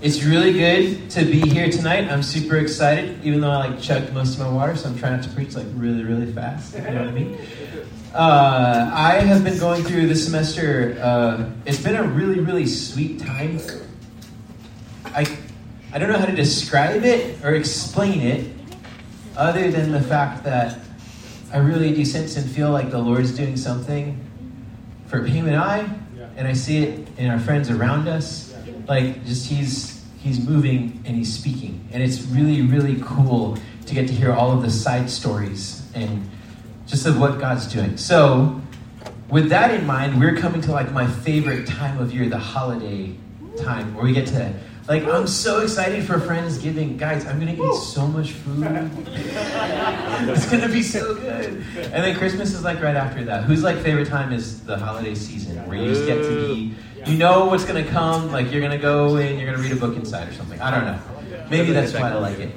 It's really good to be here tonight. I'm super excited, even though I like chugged most of my water, so I'm trying not to preach like really, really fast. You know what I mean. Uh, I have been going through this semester. Uh, it's been a really, really sweet time. I, I don't know how to describe it or explain it, other than the fact that I really do sense and feel like the Lord's doing something for him and I, and I see it in our friends around us. Like, just he's he's moving and he's speaking, and it's really, really cool to get to hear all of the side stories and just of what God's doing. So, with that in mind, we're coming to like my favorite time of year, the holiday time, where we get to like I'm so excited for Friendsgiving. Guys, I'm gonna eat so much food. it's gonna be so good. And then Christmas is like right after that. Whose like favorite time is the holiday season where you just get to be you know what's gonna come, like you're gonna go and you're gonna read a book inside or something. I don't know. Maybe that's why I like it.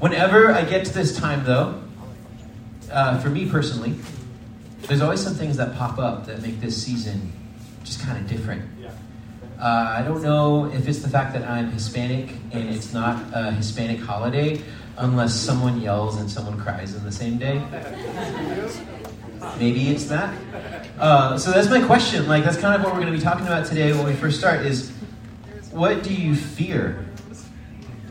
Whenever I get to this time though, uh, for me personally, there's always some things that pop up that make this season just kind of different. Uh, I don't know if it's the fact that I'm Hispanic and it's not a Hispanic holiday unless someone yells and someone cries in the same day. Maybe it's that. Uh, so that's my question. Like that's kind of what we're going to be talking about today when we first start. Is what do you fear?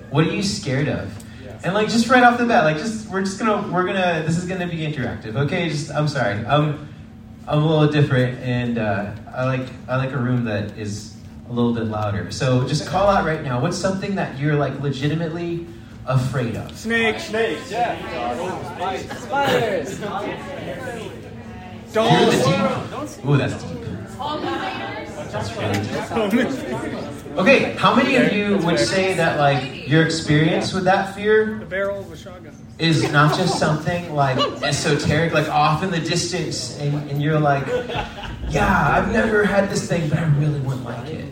What are you scared of? And like just right off the bat, like just we're just gonna we're gonna this is gonna be interactive. Okay, just I'm sorry. I'm I'm a little different, and uh, I like I like a room that is a little bit louder. So just call out right now. What's something that you're like legitimately afraid of? Snakes. Snakes. Yeah. Spiders. Hear the deep. Ooh, that's deep. Okay, how many of you would say that like your experience with that fear The barrel of a shotgun. is not just something like esoteric, like off in the distance, and, and you're like, yeah, I've never had this thing, but I really wouldn't like it.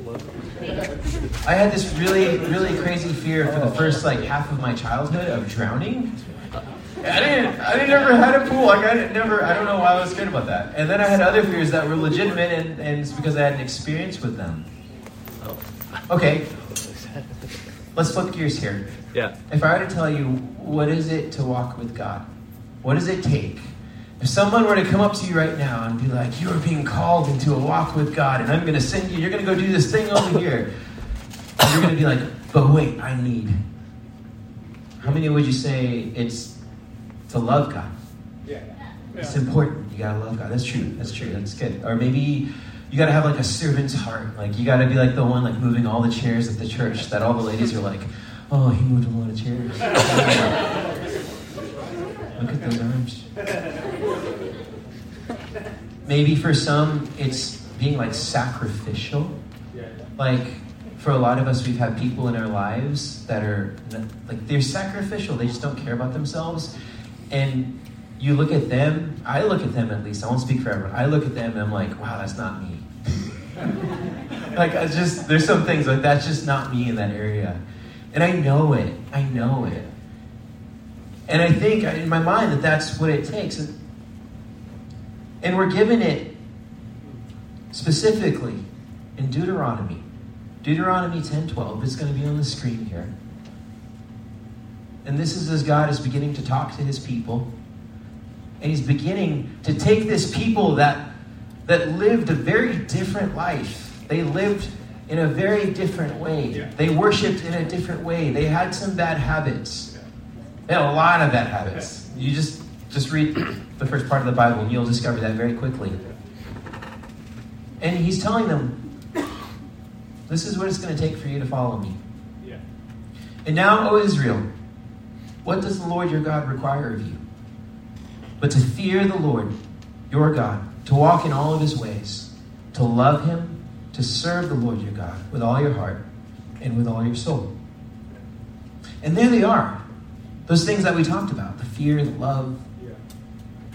I had this really, really crazy fear for the first like half of my childhood of drowning. I didn't, I didn't never had a pool. Like I didn't, never, I don't know why I was scared about that. And then I had other fears that were legitimate, and, and it's because I had an experience with them. Oh. Okay, let's flip gears here. Yeah. If I were to tell you, what is it to walk with God? What does it take? If someone were to come up to you right now and be like, you are being called into a walk with God, and I'm going to send you, you're going to go do this thing over here. And you're going to be like, but wait, I need. How many would you say it's to love God? Yeah. It's important. You gotta love God. That's true. That's true. That's good. Or maybe you gotta have like a servant's heart. Like you gotta be like the one like moving all the chairs at the church. That all the ladies are like, oh, he moved a lot of chairs. Look at those arms. Maybe for some, it's being like sacrificial. Like for a lot of us, we've had people in our lives that are like they're sacrificial. They just don't care about themselves, and you look at them. I look at them at least. I won't speak for everyone. I look at them and I'm like, wow, that's not me. like I just there's some things like that's just not me in that area, and I know it. I know it. And I think uh, in my mind that that's what it takes. And, and we're given it specifically in Deuteronomy. Deuteronomy 10:12 is going to be on the screen here. And this is as God is beginning to talk to his people. And he's beginning to take this people that that lived a very different life. They lived in a very different way. Yeah. They worshiped in a different way. They had some bad habits. They had a lot of bad habits. You just just read the first part of the Bible and you'll discover that very quickly. And he's telling them, this is what it's going to take for you to follow me. Yeah. And now, O Israel, what does the Lord your God require of you? But to fear the Lord your God, to walk in all of his ways, to love him, to serve the Lord your God with all your heart and with all your soul. And there they are. Those things that we talked about the fear, the love, Yeah.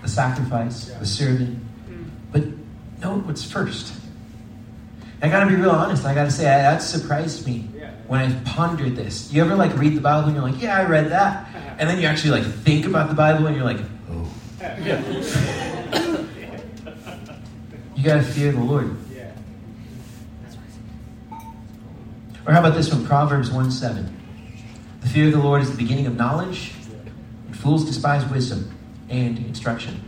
the sacrifice, Yeah. the serving. Mm. But know what's first. I gotta be real honest. I gotta say, that surprised me Yeah. when I pondered this. You ever like read the Bible and you're like, yeah, I read that. And then you actually like think about the Bible and you're like, oh. You gotta fear the Lord. Yeah. Or how about this from Proverbs 1 7? The fear of the Lord is the beginning of knowledge, and fools despise wisdom and instruction.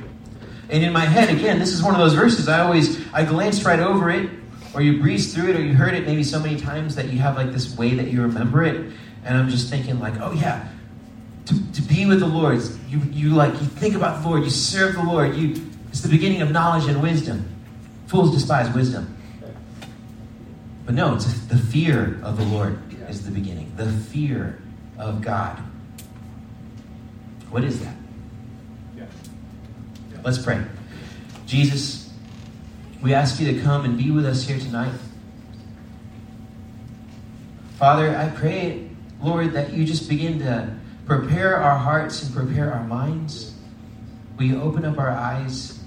And in my head, again, this is one of those verses I always I glanced right over it, or you breezed through it, or you heard it maybe so many times that you have like this way that you remember it. And I'm just thinking, like, oh yeah, to, to be with the Lord, you you like you think about the Lord, you serve the Lord, you it's the beginning of knowledge and wisdom. Fools despise wisdom. But no, it's the fear of the Lord is the beginning. The fear of God. What is that? Let's pray. Jesus, we ask you to come and be with us here tonight. Father, I pray, Lord, that you just begin to prepare our hearts and prepare our minds. Will you open up our eyes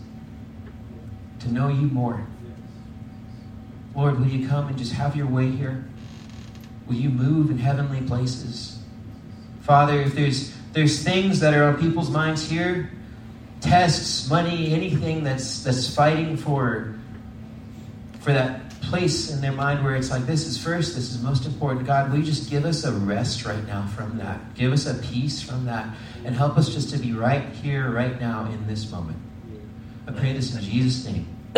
to know you more? Lord, will you come and just have your way here? Will you move in heavenly places? Father, if there's there's things that are on people's minds here, tests, money, anything that's that's fighting for for that place in their mind where it's like this is first, this is most important. God, will you just give us a rest right now from that? Give us a peace from that and help us just to be right here, right now, in this moment. I pray this in Jesus' name.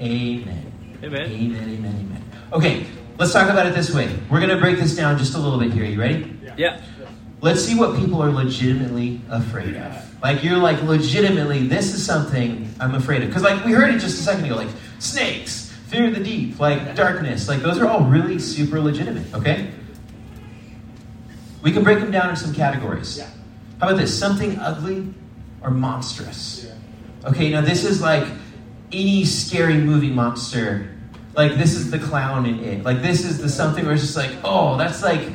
Amen. Amen. Amen, amen, amen. Okay, let's talk about it this way. We're going to break this down just a little bit here. You ready? Yeah. Let's see what people are legitimately afraid of. Like, you're like, legitimately, this is something I'm afraid of. Because, like, we heard it just a second ago, like, snakes, fear of the deep, like, darkness. Like, those are all really super legitimate, okay? We can break them down into some categories. How about this? Something ugly or monstrous. Okay, now this is like any scary movie monster. Like this is the clown in it. Like this is the something where it's just like, oh, that's like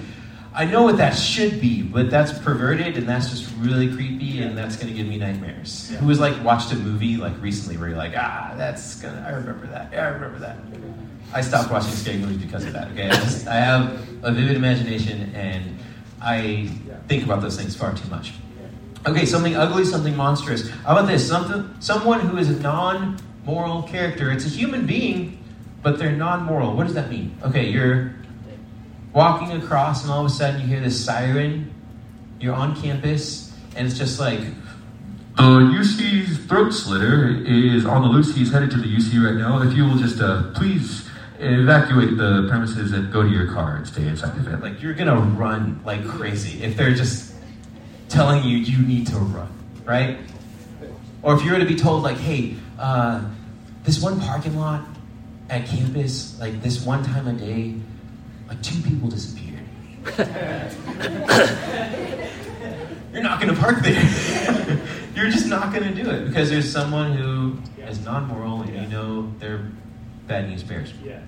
I know what that should be, but that's perverted and that's just really creepy and that's gonna give me nightmares. Who was like watched a movie like recently where you're like, ah, that's gonna I remember that. Yeah, I remember that. I stopped watching scary movies because of that. Okay, I, just, I have a vivid imagination and I think about those things far too much. Okay, something ugly, something monstrous. How about this? Something, someone who is a non-moral character. It's a human being, but they're non-moral. What does that mean? Okay, you're walking across, and all of a sudden you hear this siren. You're on campus, and it's just like, The UC's throat slitter is on the loose. He's headed to the UC right now. If you will just uh, please evacuate the premises and go to your car and stay inside the van. like you're gonna run like crazy if they're just telling you you need to run, right? Or if you were to be told like, hey, uh, this one parking lot at campus, like this one time a day, like two people disappeared. You're not going to park there. You're just not going to do it because there's someone who is non-moral and you know they're bad news bears. Yeah.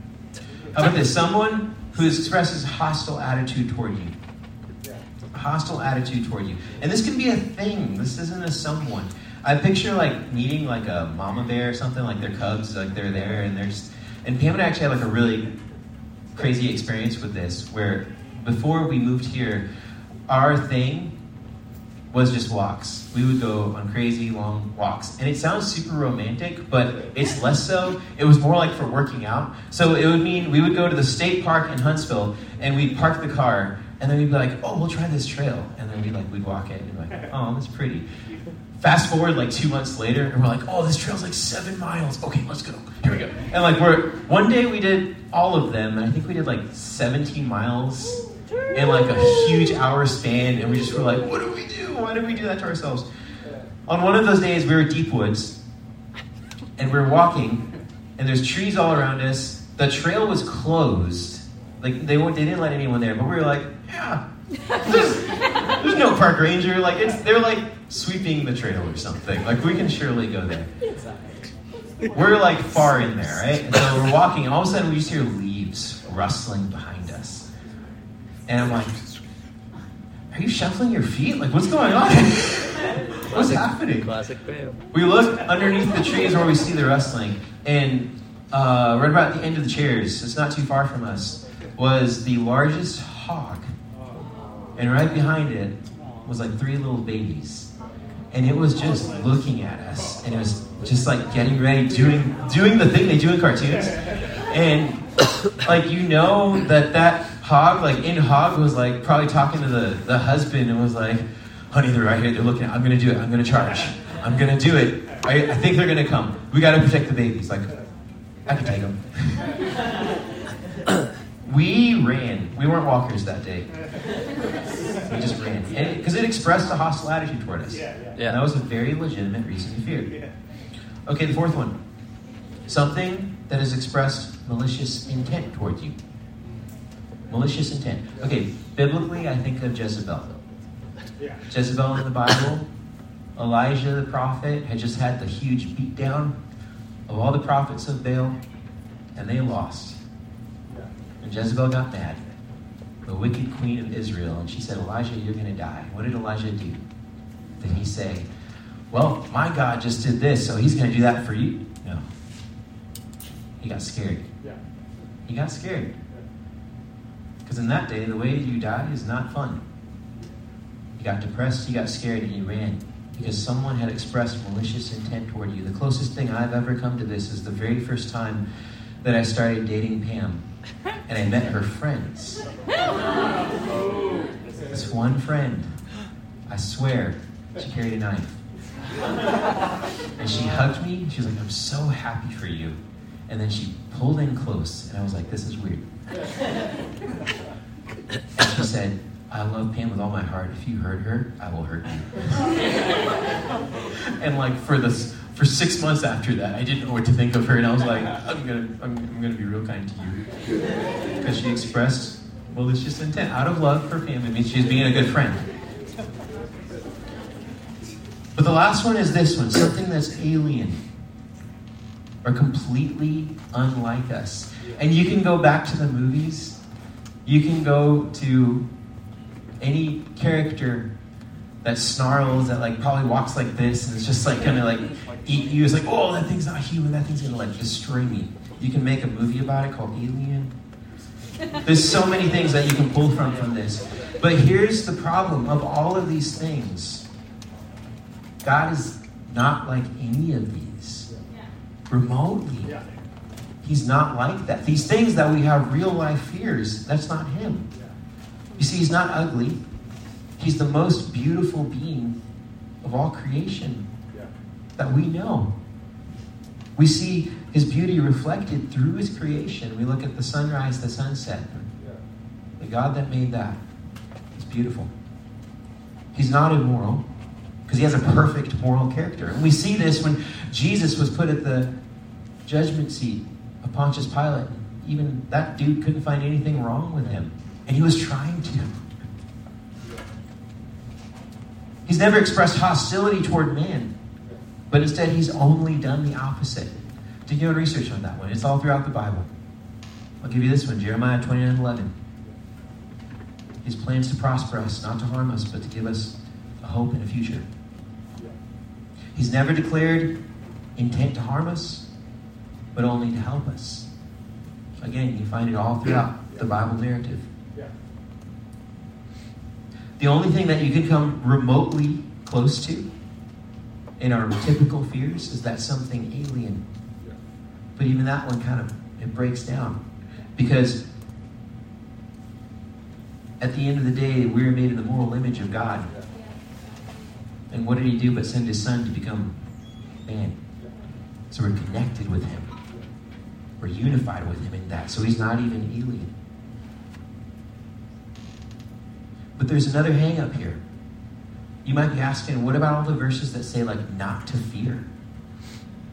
How about this? Someone who expresses hostile attitude toward you. Hostile attitude toward you. And this can be a thing. This isn't a someone. I picture like meeting like a mama bear or something, like their cubs, like they're there and there's and Pam and I actually had like a really crazy experience with this where before we moved here, our thing was just walks. We would go on crazy long walks. And it sounds super romantic, but it's less so. It was more like for working out. So it would mean we would go to the state park in Huntsville and we'd park the car and then we'd be like, oh, we'll try this trail. And then we'd like we'd walk it and be like, oh, that's pretty. Fast forward like two months later, and we're like, oh, this trail's like seven miles. Okay, let's go. Here we go. And like we're one day we did all of them, and I think we did like 17 miles in like a huge hour span, and we just were like, what do we do? Why did we do that to ourselves? On one of those days, we were deep woods, and we are walking, and there's trees all around us. The trail was closed. Like they they didn't let anyone there, but we were like, yeah, there's, there's no park ranger. Like it's they're like sweeping the trail or something. Like we can surely go there. We're like far in there, right? And so we're walking, and all of a sudden we just hear leaves rustling behind us. And I'm like, are you shuffling your feet? Like, what's going on? what's happening? Classic fail. We look underneath the trees where we see the rustling, and uh, right about the end of the chairs, it's not too far from us, was the largest hog. And right behind it was like three little babies. And it was just looking at us, and it was just like getting ready, doing doing the thing they do in cartoons. And like you know that that Hog, like in Hog, was like probably talking to the, the husband and was like, honey, they're right here. They're looking. I'm gonna do it. I'm gonna charge. I'm gonna do it. I, I think they're gonna come. We gotta protect the babies. Like, I can take them. we ran. We weren't walkers that day. We just ran because it, it, expressed a hostile attitude toward us. Yeah, yeah. that was a very legitimate reason to fear. Yeah. Okay, the fourth one. Something that has expressed malicious intent towards you. Malicious intent. Okay, biblically, I think of Jezebel. Yeah. Jezebel in the Bible, Elijah the prophet had just had the huge beatdown of all the prophets of Baal, and they lost. And Jezebel got mad, the wicked queen of Israel, and she said, Elijah, you're going to die. What did Elijah do? Did he say, Well, my God just did this, so he's going to do that for you? No. He got scared. Yeah. He got scared. Because in that day, the way you die is not fun. You got depressed, you got scared, and you ran because someone had expressed malicious intent toward you. The closest thing I've ever come to this is the very first time that I started dating Pam, and I met her friends. This one friend, I swear, she carried a knife. And she hugged me. She was like, I'm so happy for you. And then she pulled in close, and I was like, this is weird. And she said, I love Pam with all my heart. If you hurt her, I will hurt you. and like for this, for six months after that, I didn't know what to think of her, and I was like, I'm gonna, I'm, I'm gonna be real kind to you, because she expressed malicious intent out of love for family. It means she's being a good friend. But the last one is this one: something that's alien or completely unlike us. And you can go back to the movies. You can go to any character that snarls, that like probably walks like this, and it's just like gonna like eat you. It's like, oh, that thing's not human. That thing's gonna like destroy me. You can make a movie about it called Alien. There's so many things that you can pull from from this. But here's the problem of all of these things. God is not like any of these. Remotely. He's not like that. These things that we have real life fears, that's not him. You see, he's not ugly. He's the most beautiful being of all creation that we know. We see his beauty reflected through his creation. We look at the sunrise, the sunset. The God that made that is beautiful. He's not immoral because he has a perfect moral character. And we see this when Jesus was put at the judgment seat of Pontius Pilate. Even that dude couldn't find anything wrong with him. And he was trying to. He's never expressed hostility toward man, but instead he's only done the opposite. Did you do research on that one? It's all throughout the Bible. I'll give you this one Jeremiah 29 11. His plans to prosper us, not to harm us, but to give us a hope and a future. He's never declared intent to harm us, but only to help us. Again, you find it all throughout the Bible narrative. The only thing that you can come remotely close to in our typical fears is that something alien. But even that one kind of it breaks down because at the end of the day, we're made in the moral image of God. And what did He do but send His Son to become man? So we're connected with Him. We're unified with Him in that. So He's not even alien. But there's another hang up here. You might be asking, what about all the verses that say, like, not to fear?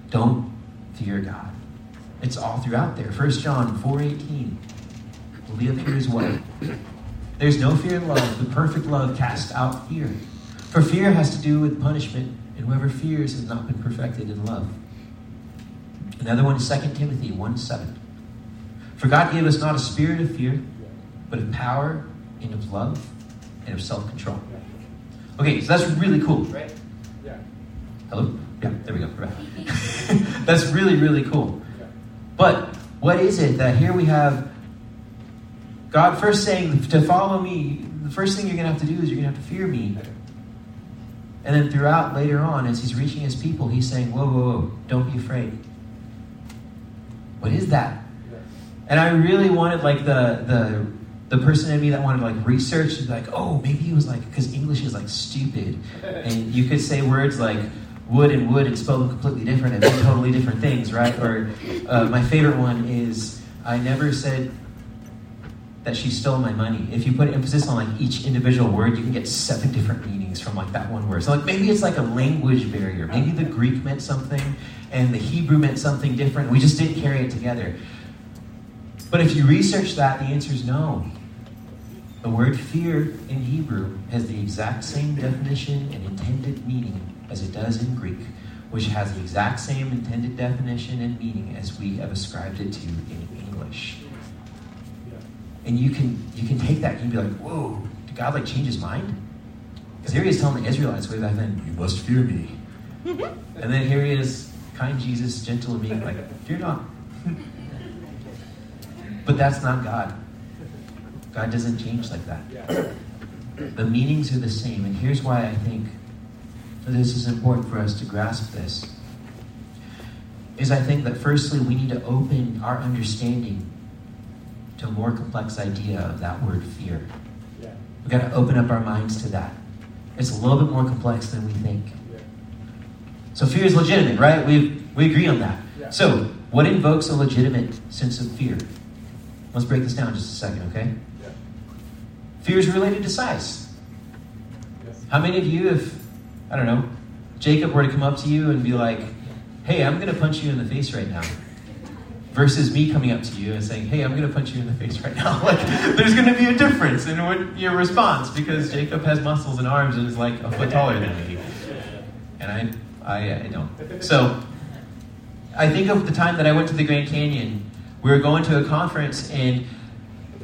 Don't fear God. It's all throughout there. 1 John 4.18 will be up here as well. There's no fear in love. The perfect love casts out fear. For fear has to do with punishment, and whoever fears has not been perfected in love. Another one is 2 Timothy 1 7. For God gave us not a spirit of fear, but of power and of love and of self control. Okay, so that's really cool, right? Yeah. Hello? Yeah, there we go. that's really, really cool. But what is it that here we have God first saying to follow me, the first thing you're going to have to do is you're going to have to fear me. And then throughout later on, as he's reaching his people, he's saying, Whoa, whoa, whoa, don't be afraid. What is that? And I really wanted like the the the person in me that wanted to like research is like, oh, maybe it was like because English is like stupid, and you could say words like wood and wood and spell them completely different and mean totally different things, right? Or uh, my favorite one is I never said that she stole my money. If you put emphasis on like each individual word, you can get seven different meanings from like that one word. So like maybe it's like a language barrier. Maybe the Greek meant something and the Hebrew meant something different. We just didn't carry it together. But if you research that, the answer is no. The word fear in Hebrew has the exact same definition and intended meaning as it does in Greek, which has the exact same intended definition and meaning as we have ascribed it to in English. And you can you can take that and you can be like, whoa, did God like change his mind? Because here he is telling the Israelites way back then, you must fear me. and then here he is, kind Jesus, gentle and meek, like, fear not. but that's not God. God doesn't change like that. The meanings are the same, and here's why I think this is important for us to grasp this. Is I think that firstly we need to open our understanding to a more complex idea of that word fear. We've got to open up our minds to that. It's a little bit more complex than we think. So fear is legitimate, right? We we agree on that. So, what invokes a legitimate sense of fear? Let's break this down just a second, okay? Fear is related to size. How many of you, if, I don't know, Jacob were to come up to you and be like, hey, I'm going to punch you in the face right now, versus me coming up to you and saying, hey, I'm going to punch you in the face right now, like, there's going to be a difference in what your response because Jacob has muscles and arms and is like a foot taller than me. And I, I, I don't. So, I think of the time that I went to the Grand Canyon. We were going to a conference, and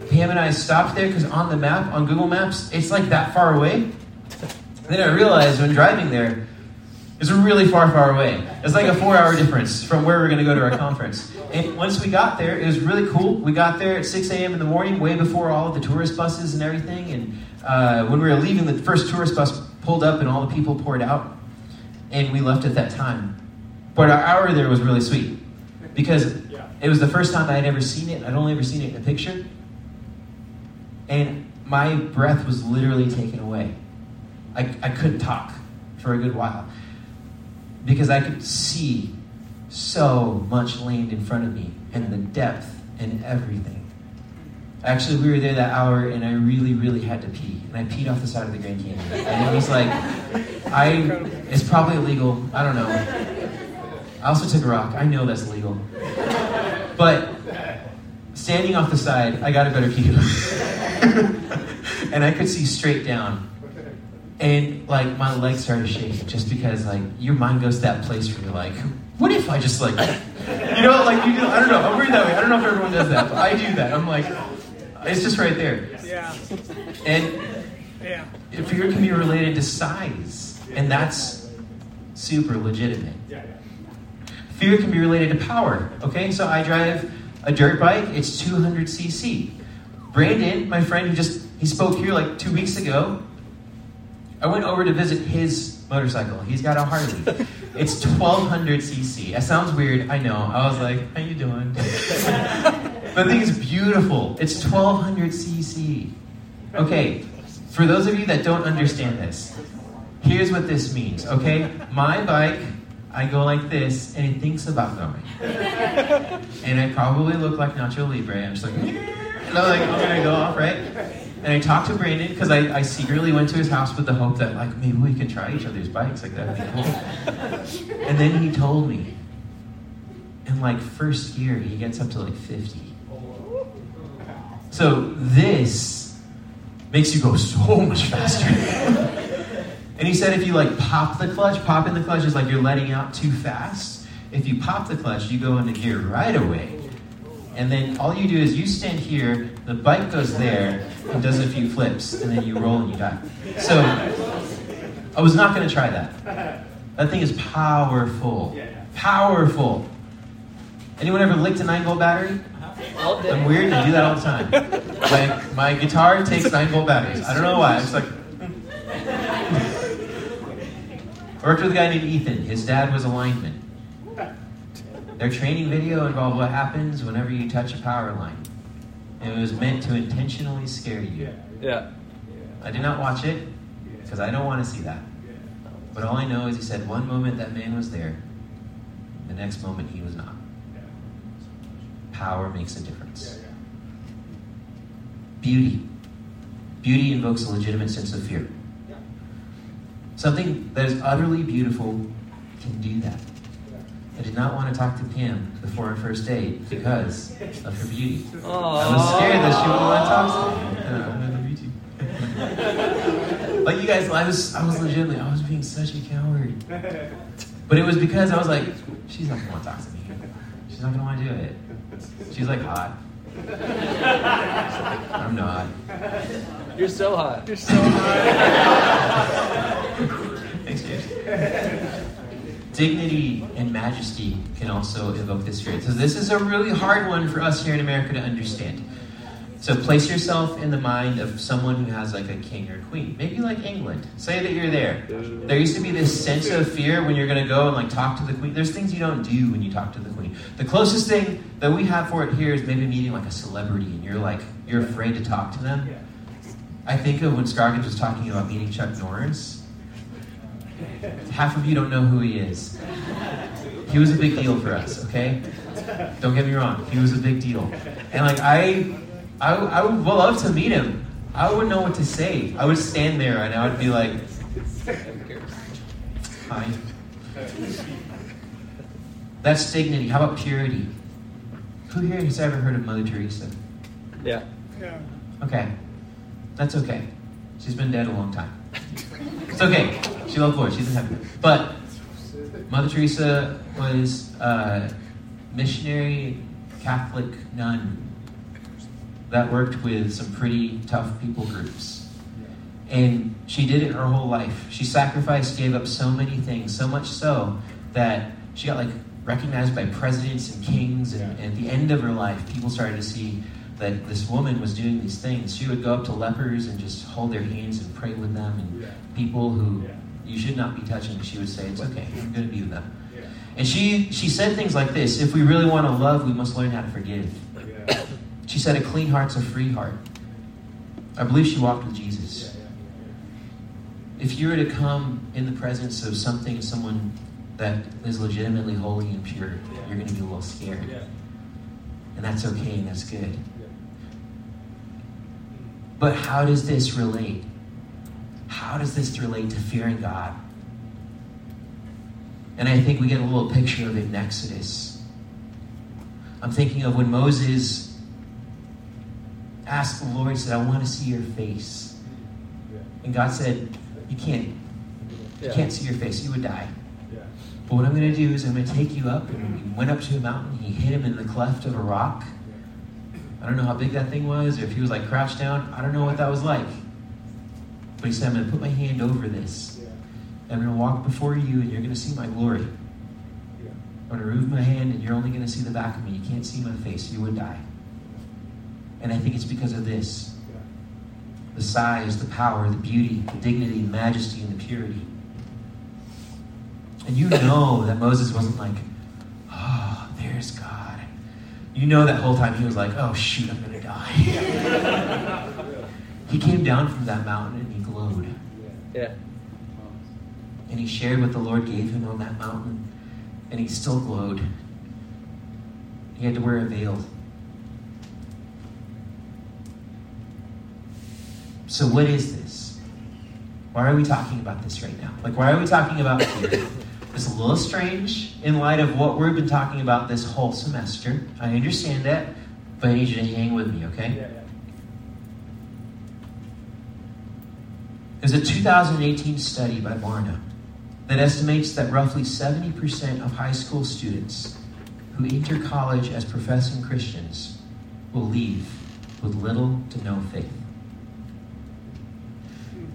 Pam and I stopped there because on the map, on Google Maps, it's like that far away. And then I realized when driving there, it's really far, far away. It's like a four hour difference from where we are going to go to our conference. And once we got there, it was really cool. We got there at 6 a.m. in the morning, way before all of the tourist buses and everything. And uh, when we were leaving, the first tourist bus pulled up and all the people poured out. And we left at that time. But our hour there was really sweet because it was the first time I had ever seen it. I'd only ever seen it in a picture. And my breath was literally taken away. I, I couldn't talk for a good while because I could see so much land in front of me and the depth and everything. Actually, we were there that hour, and I really, really had to pee, and I peed off the side of the Grand Canyon. And it was like, I, it's probably illegal. I don't know. I also took a rock. I know that's illegal. But standing off the side, I got a better view. and I could see straight down. And like my legs started shaking just because like your mind goes to that place where you're like, what if I just like you know, like you know, I don't know, I'm weird that way. I don't know if everyone does that, but I do that. I'm like, it's just right there. Yeah. And Yeah. fear can be related to size. And that's super legitimate. Fear can be related to power. Okay, so I drive a dirt bike. It's 200 cc. Brandon, my friend who just he spoke here like two weeks ago. I went over to visit his motorcycle. He's got a Harley. It's 1200 cc. That sounds weird. I know. I was like, "How you doing?" but the thing is beautiful. It's 1200 cc. Okay, for those of you that don't understand this, here's what this means. Okay, my bike I go like this, and it thinks about going. and I probably look like Nacho Libre. I'm just like, and I'm like, I'm gonna go off, right? And I talked to Brandon because I, I secretly went to his house with the hope that like maybe we could try each other's bikes, like that'd be cool. and then he told me, in like first year, he gets up to like 50. So this makes you go so much faster. And he said if you like pop the clutch, pop in the clutch is like you're letting out too fast. If you pop the clutch, you go into gear right away. And then all you do is you stand here, the bike goes there, and does a few flips, and then you roll and you die. So I was not going to try that. That thing is powerful. Powerful. Anyone ever licked a 9 volt battery? Uh-huh. I'm weird, I do that all the time. Like my guitar takes 9 volt batteries. I don't know why. I'm just like, I worked with a guy named Ethan. His dad was a lineman. Their training video involved what happens whenever you touch a power line. And it was meant to intentionally scare you. Yeah. I did not watch it because I don't want to see that. But all I know is he said one moment that man was there, the next moment he was not. Power makes a difference. Beauty. Beauty invokes a legitimate sense of fear. Something that is utterly beautiful can do that. I did not want to talk to Pam before our first date because of her beauty. I was scared that she wouldn't want to talk to me. like you guys, I was, I was legitimately, I was being such a coward. But it was because I was like, she's not gonna want to talk to me. She's not gonna want to do it. She's like hot. I'm not. You're so hot. You're so hot. Thanks, James. Dignity and majesty can also evoke this fear. So this is a really hard one for us here in America to understand. So place yourself in the mind of someone who has like a king or queen, maybe like England. Say that you're there. There used to be this sense of fear when you're going to go and like talk to the queen. There's things you don't do when you talk to the queen. The closest thing that we have for it here is maybe meeting like a celebrity, and you're like you're afraid to talk to them. I think of when Scroggins was talking about meeting Chuck Norris. Half of you don't know who he is. He was a big deal for us, okay? Don't get me wrong, he was a big deal. And like I, I, I would love to meet him. I wouldn't know what to say. I would stand there and I would be like, "Hi." That's dignity. How about purity? Who here has ever heard of Mother Teresa? Yeah. Yeah. Okay. That's okay. She's been dead a long time. It's okay. She loved Lord. She's in heaven. But Mother Teresa was a missionary Catholic nun that worked with some pretty tough people groups. And she did it her whole life. She sacrificed, gave up so many things, so much so that she got like recognized by presidents and kings. And, and at the end of her life, people started to see that this woman was doing these things. She would go up to lepers and just hold their hands and pray with them, and people who you should not be touching. She would say, "It's okay. I'm going to be with them." And she she said things like this: "If we really want to love, we must learn how to forgive." She said, "A clean heart's a free heart." I believe she walked with Jesus. If you were to come in the presence of something, someone that is legitimately holy and pure, you're going to be a little scared. And that's okay and that's good. But how does this relate? How does this relate to fearing God? And I think we get a little picture of it in Exodus. I'm thinking of when Moses asked the Lord, said, I want to see your face. And God said, You can't. You can't see your face. You would die. But what I'm going to do is I'm going to take you up. And he went up to a mountain. He hit him in the cleft of a rock. I don't know how big that thing was, or if he was like crouched down. I don't know what that was like. But he said, I'm going to put my hand over this. I'm going to walk before you, and you're going to see my glory. I'm going to remove my hand, and you're only going to see the back of me. You can't see my face. You would die. And I think it's because of this the size, the power, the beauty, the dignity, the majesty, and the purity. And you know that Moses wasn't like, oh, there's God. You know that whole time he was like, oh, shoot, I'm going to die. he came down from that mountain and he glowed. Yeah. And he shared what the Lord gave him on that mountain. And he still glowed. He had to wear a veil. So, what is this? Why are we talking about this right now? Like, why are we talking about fear? It's a little strange in light of what we've been talking about this whole semester. I understand that, but I need you to hang with me, okay? There's a 2018 study by Barna that estimates that roughly 70% of high school students who enter college as professing Christians will leave with little to no faith.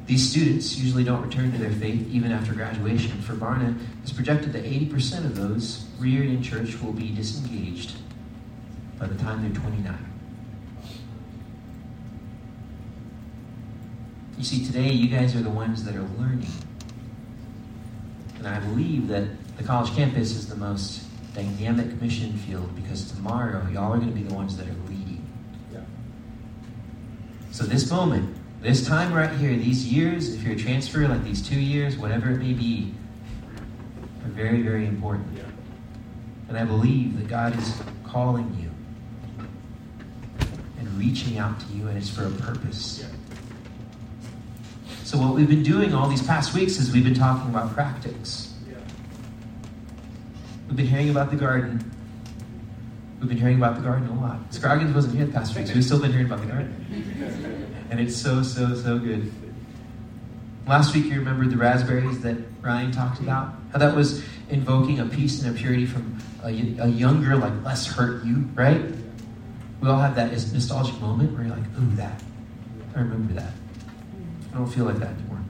These students usually don't return to their faith even after graduation. For Barna, it's projected that 80% of those reared in church will be disengaged by the time they're 29. You see, today you guys are the ones that are learning. And I believe that the college campus is the most dynamic mission field because tomorrow y'all are going to be the ones that are leading. Yeah. So, this moment, this time right here, these years, if you're a transfer, like these two years, whatever it may be, are very, very important. And I believe that God is calling you and reaching out to you, and it's for a purpose. So, what we've been doing all these past weeks is we've been talking about practice. We've been hearing about the garden. We've been hearing about the garden a lot. Scroggins wasn't here the past week, so we've still been hearing about the garden. And it's so, so, so good. Last week, you remember the raspberries that Ryan talked about? How that was invoking a peace and a purity from a, a younger, like less hurt you, right? We all have that nostalgic moment where you're like, ooh, that. I remember that. I don't feel like that anymore.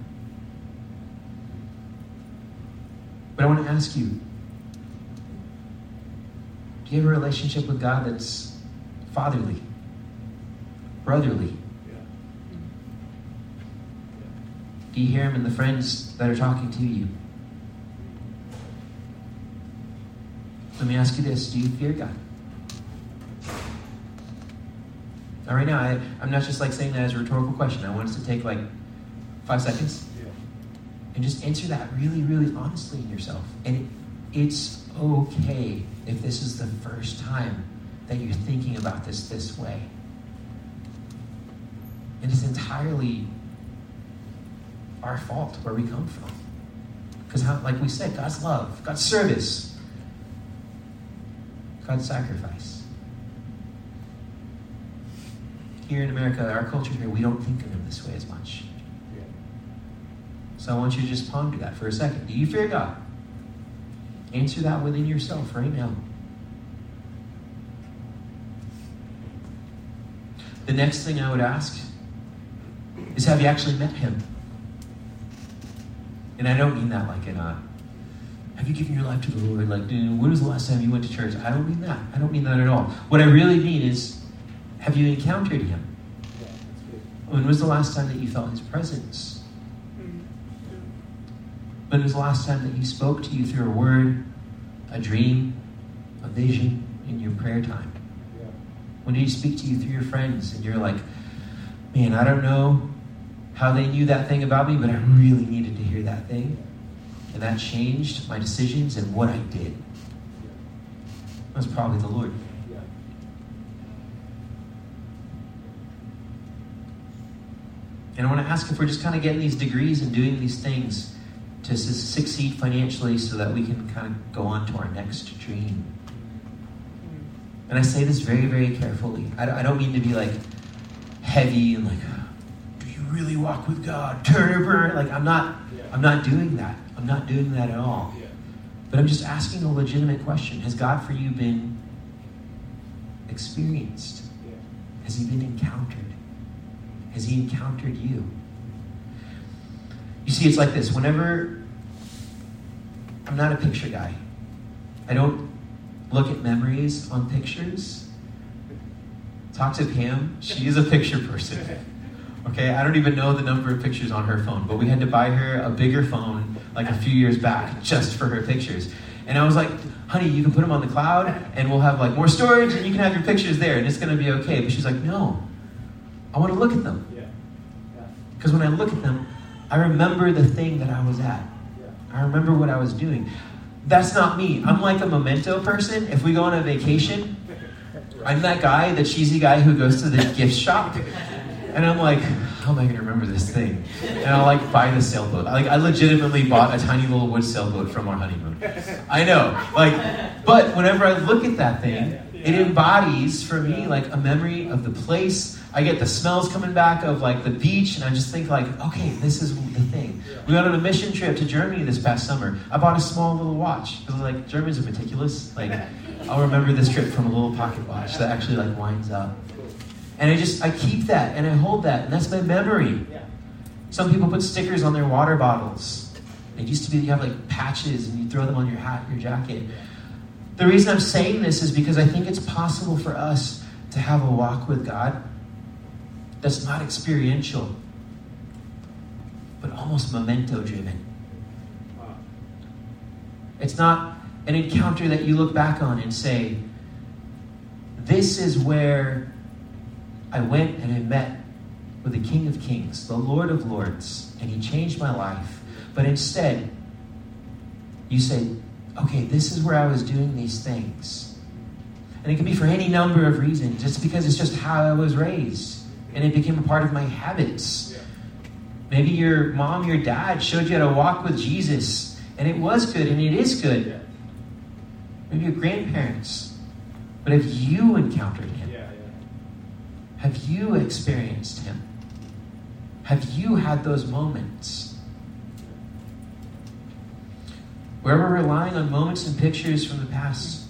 But I want to ask you do you have a relationship with God that's fatherly, brotherly? Do you hear Him in the friends that are talking to you? Let me ask you this Do you fear God? Now, right now, I, I'm not just like saying that as a rhetorical question. I want us to take like five seconds and just answer that really, really honestly in yourself. And it, it's okay if this is the first time that you're thinking about this this way. And it's entirely our fault where we come from. Because, like we said, God's love, God's service, God's sacrifice. Here in America, our culture here, we don't think of Him this way as much. So I want you to just ponder that for a second. Do you fear God? Answer that within yourself right now. The next thing I would ask is have you actually met him? And I don't mean that like in a uh, have you given your life to the Lord? Like, dude, when was the last time you went to church? I don't mean that. I don't mean that at all. What I really mean is have you encountered him? When was the last time that you felt his presence? When was the last time that he spoke to you through a word, a dream, a vision in your prayer time? When did he speak to you through your friends and you're like, man, I don't know how they knew that thing about me, but I really needed to hear that thing. And that changed my decisions and what I did. That was probably the Lord. And I want to ask if we're just kind of getting these degrees and doing these things to succeed financially so that we can kind of go on to our next dream. And I say this very, very carefully. I, don't mean to be like heavy and like, do you really walk with God? Turn or burn. Like I'm not, I'm not doing that. I'm not doing that at all. But I'm just asking a legitimate question. Has God for you been experienced? Has he been encountered? Has he encountered you? You see, it's like this. Whenever I'm not a picture guy, I don't look at memories on pictures. Talk to Pam. She's a picture person. Okay, I don't even know the number of pictures on her phone, but we had to buy her a bigger phone like a few years back just for her pictures. And I was like, honey, you can put them on the cloud and we'll have like more storage and you can have your pictures there and it's going to be okay. But she's like, no, I want to look at them. Because when I look at them, I remember the thing that I was at. I remember what I was doing. That's not me. I'm like a memento person. If we go on a vacation, I'm that guy, the cheesy guy who goes to the gift shop, and I'm like, how am I going to remember this thing? And I'll like buy the sailboat. Like I legitimately bought a tiny little wood sailboat from our honeymoon. I know, like, but whenever I look at that thing, it embodies for me like a memory of the place. I get the smells coming back of like the beach, and I just think like, okay, this is the thing. We went on a mission trip to Germany this past summer. I bought a small little watch because like Germans are meticulous. Like I'll remember this trip from a little pocket watch that actually like winds up. And I just I keep that and I hold that, and that's my memory. Some people put stickers on their water bottles. It used to be you have like patches and you throw them on your hat, your jacket. The reason I'm saying this is because I think it's possible for us to have a walk with God that's not experiential, but almost memento driven. It's not an encounter that you look back on and say, This is where I went and I met with the King of Kings, the Lord of Lords, and He changed my life. But instead, you say, okay, this is where I was doing these things. And it can be for any number of reasons, just because it's just how I was raised. And it became a part of my habits. Maybe your mom, your dad showed you how to walk with Jesus, and it was good, and it is good. Maybe your grandparents. But have you encountered him? Have you experienced him? Have you had those moments? Where we're relying on moments and pictures from the past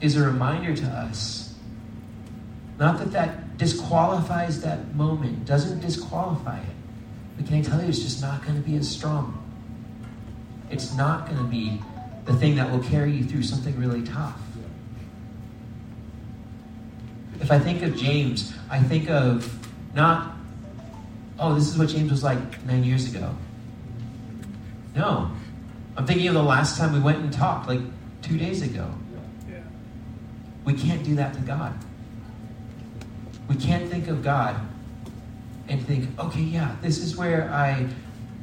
is a reminder to us. Not that that disqualifies that moment, doesn't disqualify it. But can I tell you, it's just not going to be as strong. It's not going to be the thing that will carry you through something really tough. If I think of James, I think of not, oh, this is what James was like nine years ago. No. I'm thinking of the last time we went and talked, like two days ago. We can't do that to God. We can't think of God and think, okay, yeah, this is where I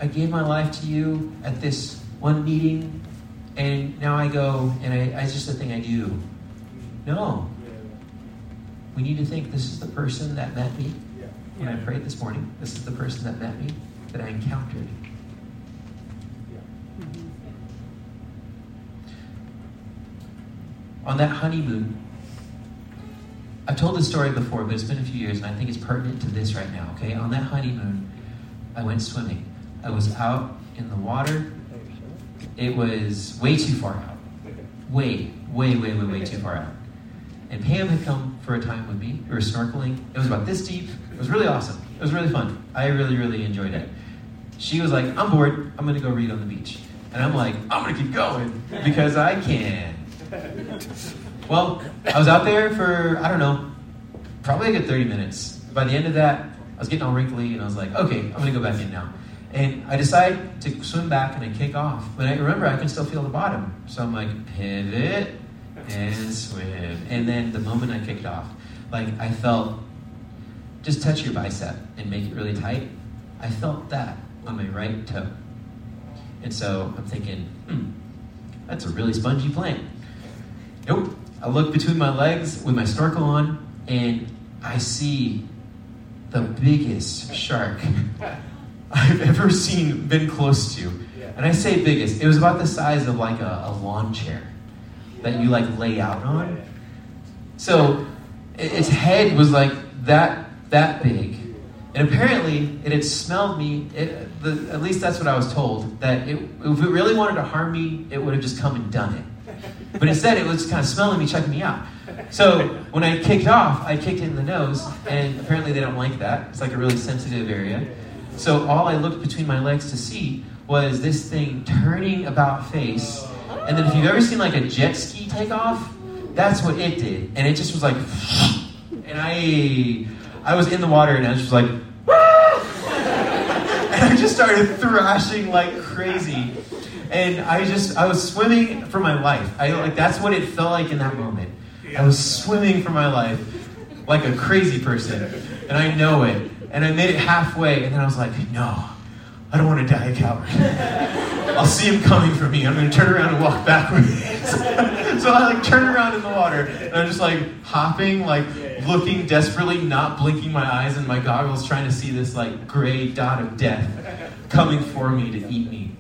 I gave my life to you at this one meeting, and now I go and I, it's just a thing I do. No. We need to think this is the person that met me when I prayed this morning. This is the person that met me, that I encountered. Mm-hmm. On that honeymoon, I've told this story before, but it's been a few years, and I think it's pertinent to this right now, okay? On that honeymoon, I went swimming. I was out in the water. It was way too far out. Way, way, way, way, way too far out. And Pam had come for a time with me. We were snorkeling. It was about this deep. It was really awesome. It was really fun. I really, really enjoyed it. She was like, I'm bored. I'm going to go read on the beach. And I'm like, I'm going to keep going because I can. Well, I was out there for, I don't know, probably a good 30 minutes. By the end of that, I was getting all wrinkly and I was like, okay, I'm going to go back in now. And I decide to swim back and I kick off. But I remember I can still feel the bottom. So I'm like, pivot and swim. And then the moment I kicked off, like I felt, just touch your bicep and make it really tight. I felt that on my right toe. And so I'm thinking, hmm, that's a really spongy plant. Nope. I look between my legs with my snorkel on, and I see the biggest shark I've ever seen, been close to. And I say biggest, it was about the size of like a, a lawn chair that you like lay out on. So its head was like that that big. And apparently, it had smelled me. It, the, at least that's what I was told. That it, if it really wanted to harm me, it would have just come and done it. But instead, it was kind of smelling me, checking me out. So when I kicked off, I kicked in the nose, and apparently they don't like that. It's like a really sensitive area. So all I looked between my legs to see was this thing turning about face. And then if you've ever seen like a jet ski take off, that's what it did. And it just was like, and I, I was in the water, and I was just like, and I just started thrashing like crazy. And I just, I was swimming for my life. I like that's what it felt like in that moment. I was swimming for my life like a crazy person, and I know it. And I made it halfway, and then I was like, no, I don't want to die a coward. I'll see him coming for me. I'm going to turn around and walk backwards. so I like turn around in the water, and I'm just like hopping, like looking desperately, not blinking my eyes and my goggles, trying to see this like gray dot of death coming for me to eat me.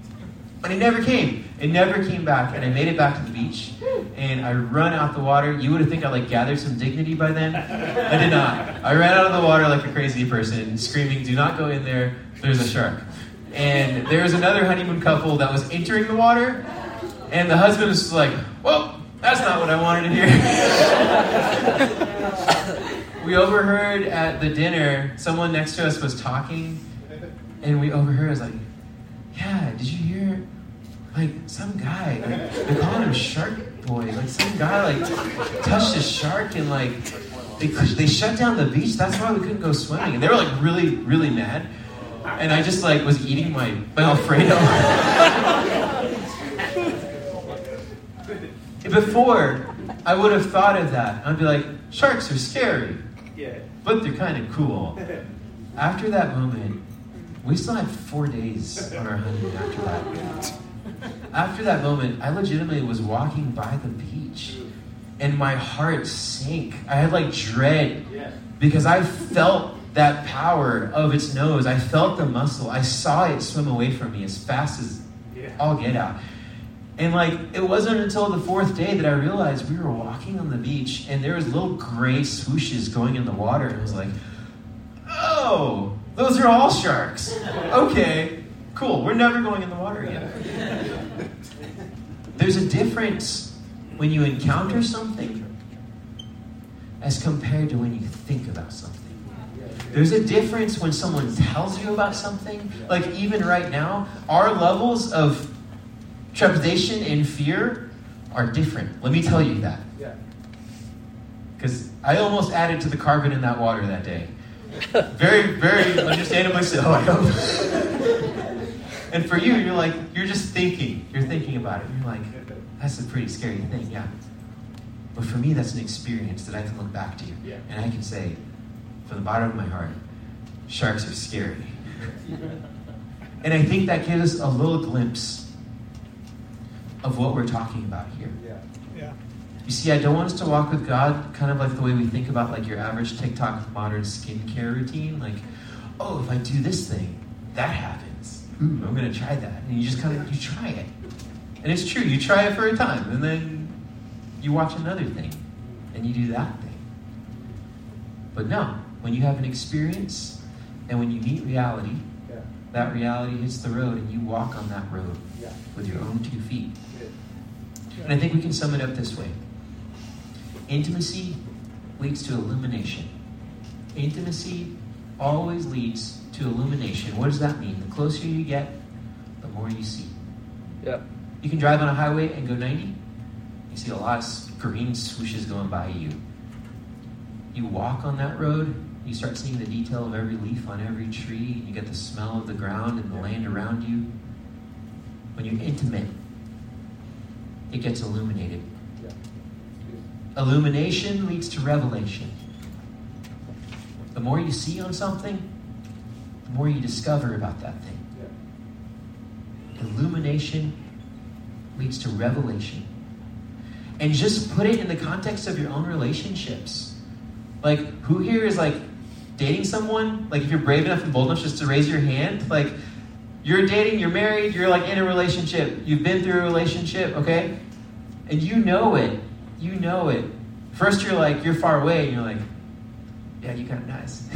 And it never came. It never came back. And I made it back to the beach. And I run out the water. You would have think I like gathered some dignity by then. I did not. I ran out of the water like a crazy person, screaming, "Do not go in there! There's a shark." And there was another honeymoon couple that was entering the water, and the husband was like, "Well, that's not what I wanted to hear." we overheard at the dinner someone next to us was talking, and we overheard. I was like, "Yeah, did you hear?" Like some guy, like, they call him Shark Boy. Like some guy, like touched a shark and like they they shut down the beach. That's why we couldn't go swimming. And they were like really really mad. And I just like was eating my, my Alfredo. Before, I would have thought of that. I'd be like, sharks are scary. Yeah. but they're kind of cool. After that moment, we still had four days on our honeymoon after that. After that moment, I legitimately was walking by the beach and my heart sank. I had like dread because I felt that power of its nose. I felt the muscle. I saw it swim away from me as fast as all get out. And like it wasn't until the fourth day that I realized we were walking on the beach and there was little gray swooshes going in the water. And I was like, oh, those are all sharks. Okay, cool. We're never going in the water again. There's a difference when you encounter something as compared to when you think about something. There's a difference when someone tells you about something. Like, even right now, our levels of trepidation and fear are different. Let me tell you that. Because I almost added to the carbon in that water that day. Very, very understandably so, I hope. and for you, you're like, you're just thinking. You're thinking about it. You're like, that's a pretty scary thing, yeah. But for me, that's an experience that I can look back to. Yeah. And I can say, from the bottom of my heart, sharks are scary. and I think that gives us a little glimpse of what we're talking about here. Yeah. You see, I don't want us to walk with God kind of like the way we think about like your average TikTok modern skincare routine. Like, oh, if I do this thing, that happens. Ooh, I'm gonna try that. And you just kind of you try it. And it's true, you try it for a time, and then you watch another thing, and you do that thing. But no, when you have an experience and when you meet reality, that reality hits the road and you walk on that road with your own two feet. And I think we can sum it up this way intimacy leads to illumination. Intimacy always leads to illumination. What does that mean? The closer you get, the more you see. Yeah. You can drive on a highway and go 90. You see a lot of green swooshes going by you. You walk on that road, you start seeing the detail of every leaf on every tree, you get the smell of the ground and the land around you. When you're intimate, it gets illuminated. Illumination leads to revelation. The more you see on something, the more you discover about that thing. Illumination leads to revelation. And just put it in the context of your own relationships. Like, who here is like dating someone? Like, if you're brave enough and bold enough just to raise your hand, like, you're dating, you're married, you're like in a relationship, you've been through a relationship, okay? And you know it. You know it. First, you're like, you're far away, and you're like, yeah, you kind of nice.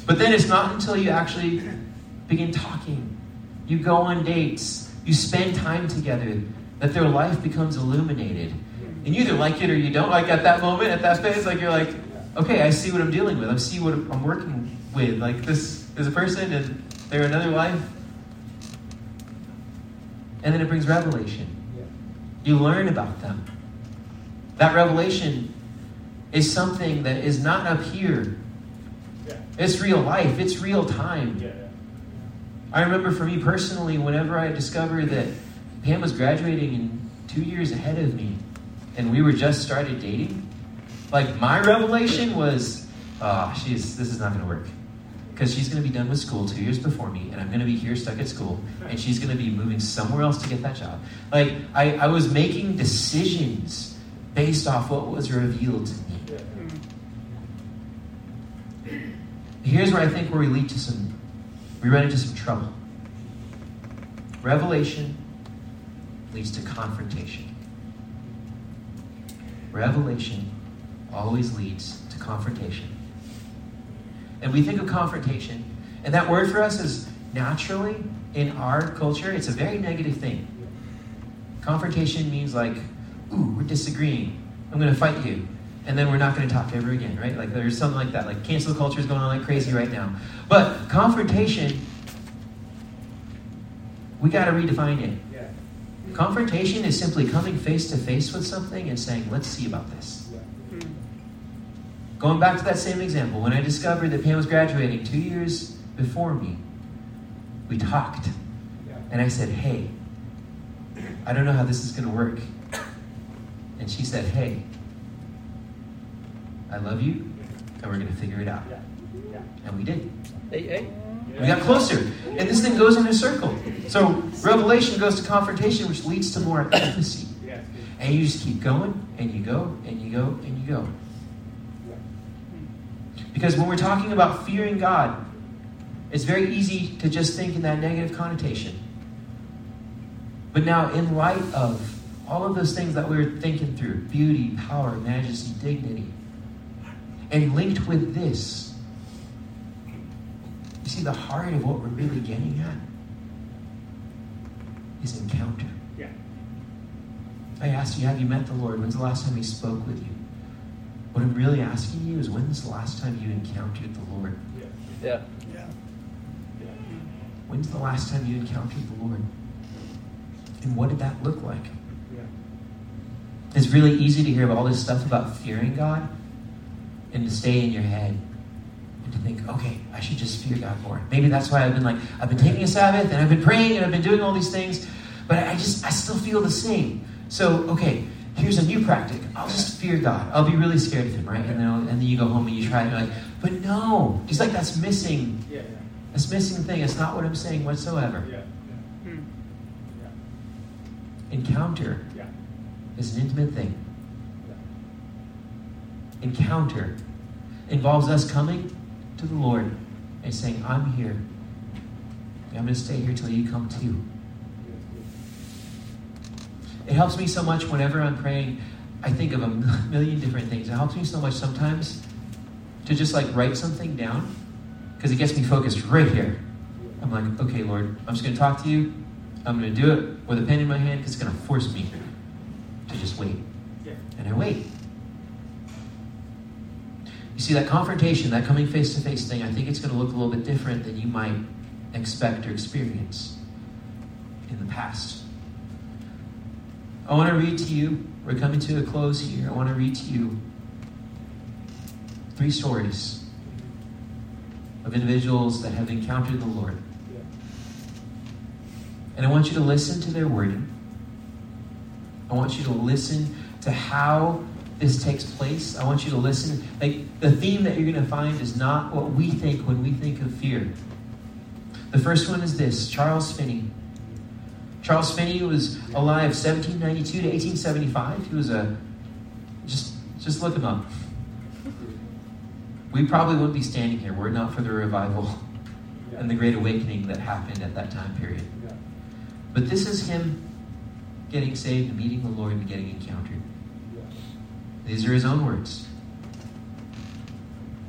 but then it's not until you actually begin talking, you go on dates, you spend time together, that their life becomes illuminated. And you either like it or you don't. Like at that moment, at that phase, like you're like, okay, I see what I'm dealing with. I see what I'm working with. Like this is a person and they're another life. And then it brings revelation. You learn about them. That revelation is something that is not up here. It's real life. It's real time. I remember for me personally, whenever I discovered that Pam was graduating in two years ahead of me, and we were just started dating, like my revelation was, ah, oh, she's this is not going to work, because she's going to be done with school two years before me, and I'm going to be here stuck at school, and she's going to be moving somewhere else to get that job. Like I, I was making decisions based off what was revealed to me. Here's where I think where we lead to some, we run into some trouble. Revelation leads to confrontation. Revelation always leads to confrontation. And we think of confrontation, and that word for us is naturally in our culture, it's a very negative thing. Confrontation means like, ooh, we're disagreeing. I'm going to fight you. And then we're not going to talk ever again, right? Like there's something like that. Like cancel culture is going on like crazy right now. But confrontation, we got to redefine it. Confrontation is simply coming face to face with something and saying, let's see about this. Going back to that same example, when I discovered that Pam was graduating two years before me, we talked. And I said, hey, I don't know how this is going to work. And she said, hey, I love you, and we're going to figure it out. And we did. Hey, hey. We got closer. And this thing goes in a circle. So revelation goes to confrontation, which leads to more intimacy. And you just keep going, and you go, and you go, and you go. Because when we're talking about fearing God, it's very easy to just think in that negative connotation. But now, in light of all of those things that we are thinking through beauty, power, majesty, dignity and linked with this, you see, the heart of what we're really getting at is encounter. Yeah. I asked you, have you met the Lord? When's the last time He spoke with you? What I'm really asking you is, when's the last time you encountered the Lord? Yeah. Yeah. Yeah. When's the last time you encountered the Lord? And what did that look like? Yeah. It's really easy to hear about all this stuff about fearing God and to stay in your head and to think, okay, I should just fear God more. Maybe that's why I've been like, I've been taking a Sabbath and I've been praying and I've been doing all these things, but I just, I still feel the same. So, okay, here's a new practice. I'll just fear God. I'll be really scared of Him, right? And then, and then you go home and you try and you're like, but no, just like that's missing, Yeah. that's missing thing. It's not what I'm saying whatsoever. Hmm. Yeah. Encounter Yeah. is an intimate thing. Encounter involves us coming to the Lord and saying, I'm here. I'm going to stay here till you come too. It helps me so much whenever I'm praying. I think of a million different things. It helps me so much sometimes to just like write something down because it gets me focused right here. I'm like, okay, Lord, I'm just going to talk to you. I'm going to do it with a pen in my hand because it's going to force me to just wait. Yeah. And I wait. You see, that confrontation, that coming face to face thing, I think it's going to look a little bit different than you might expect or experience in the past. I want to read to you, we're coming to a close here. I want to read to you three stories of individuals that have encountered the Lord. And I want you to listen to their wording. I want you to listen to how this takes place. I want you to listen. Like the theme that you're going to find is not what we think when we think of fear. The first one is this Charles Finney. Charles Finney was alive 1792 to 1875. He was a just just look him up. We probably wouldn't be standing here were it not for the revival and the great awakening that happened at that time period. But this is him getting saved and meeting the Lord and getting encountered. These are his own words.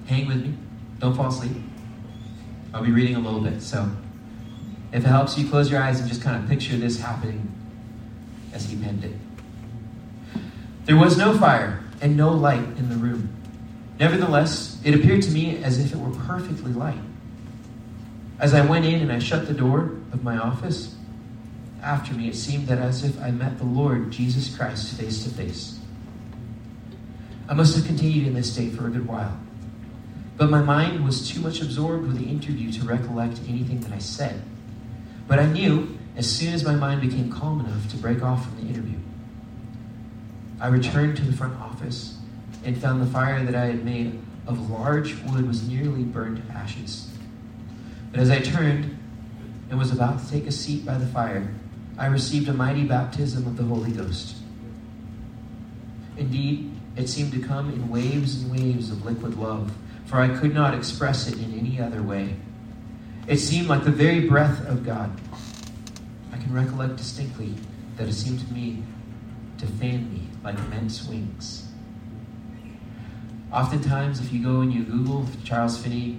Hang with me. Don't fall asleep. I'll be reading a little bit. So if it helps you, close your eyes and just kind of picture this happening as he penned it. There was no fire and no light in the room. Nevertheless, it appeared to me as if it were perfectly light. As I went in and I shut the door of my office, after me it seemed that as if I met the Lord Jesus Christ face to face. I must have continued in this state for a good while. But my mind was too much absorbed with the interview to recollect anything that I said. But I knew as soon as my mind became calm enough to break off from the interview. I returned to the front office and found the fire that I had made of large wood was nearly burned to ashes. But as I turned and was about to take a seat by the fire, I received a mighty baptism of the Holy Ghost. Indeed, it seemed to come in waves and waves of liquid love, for I could not express it in any other way. It seemed like the very breath of God. I can recollect distinctly that it seemed to me to fan me like immense wings. Oftentimes, if you go and you Google Charles Finney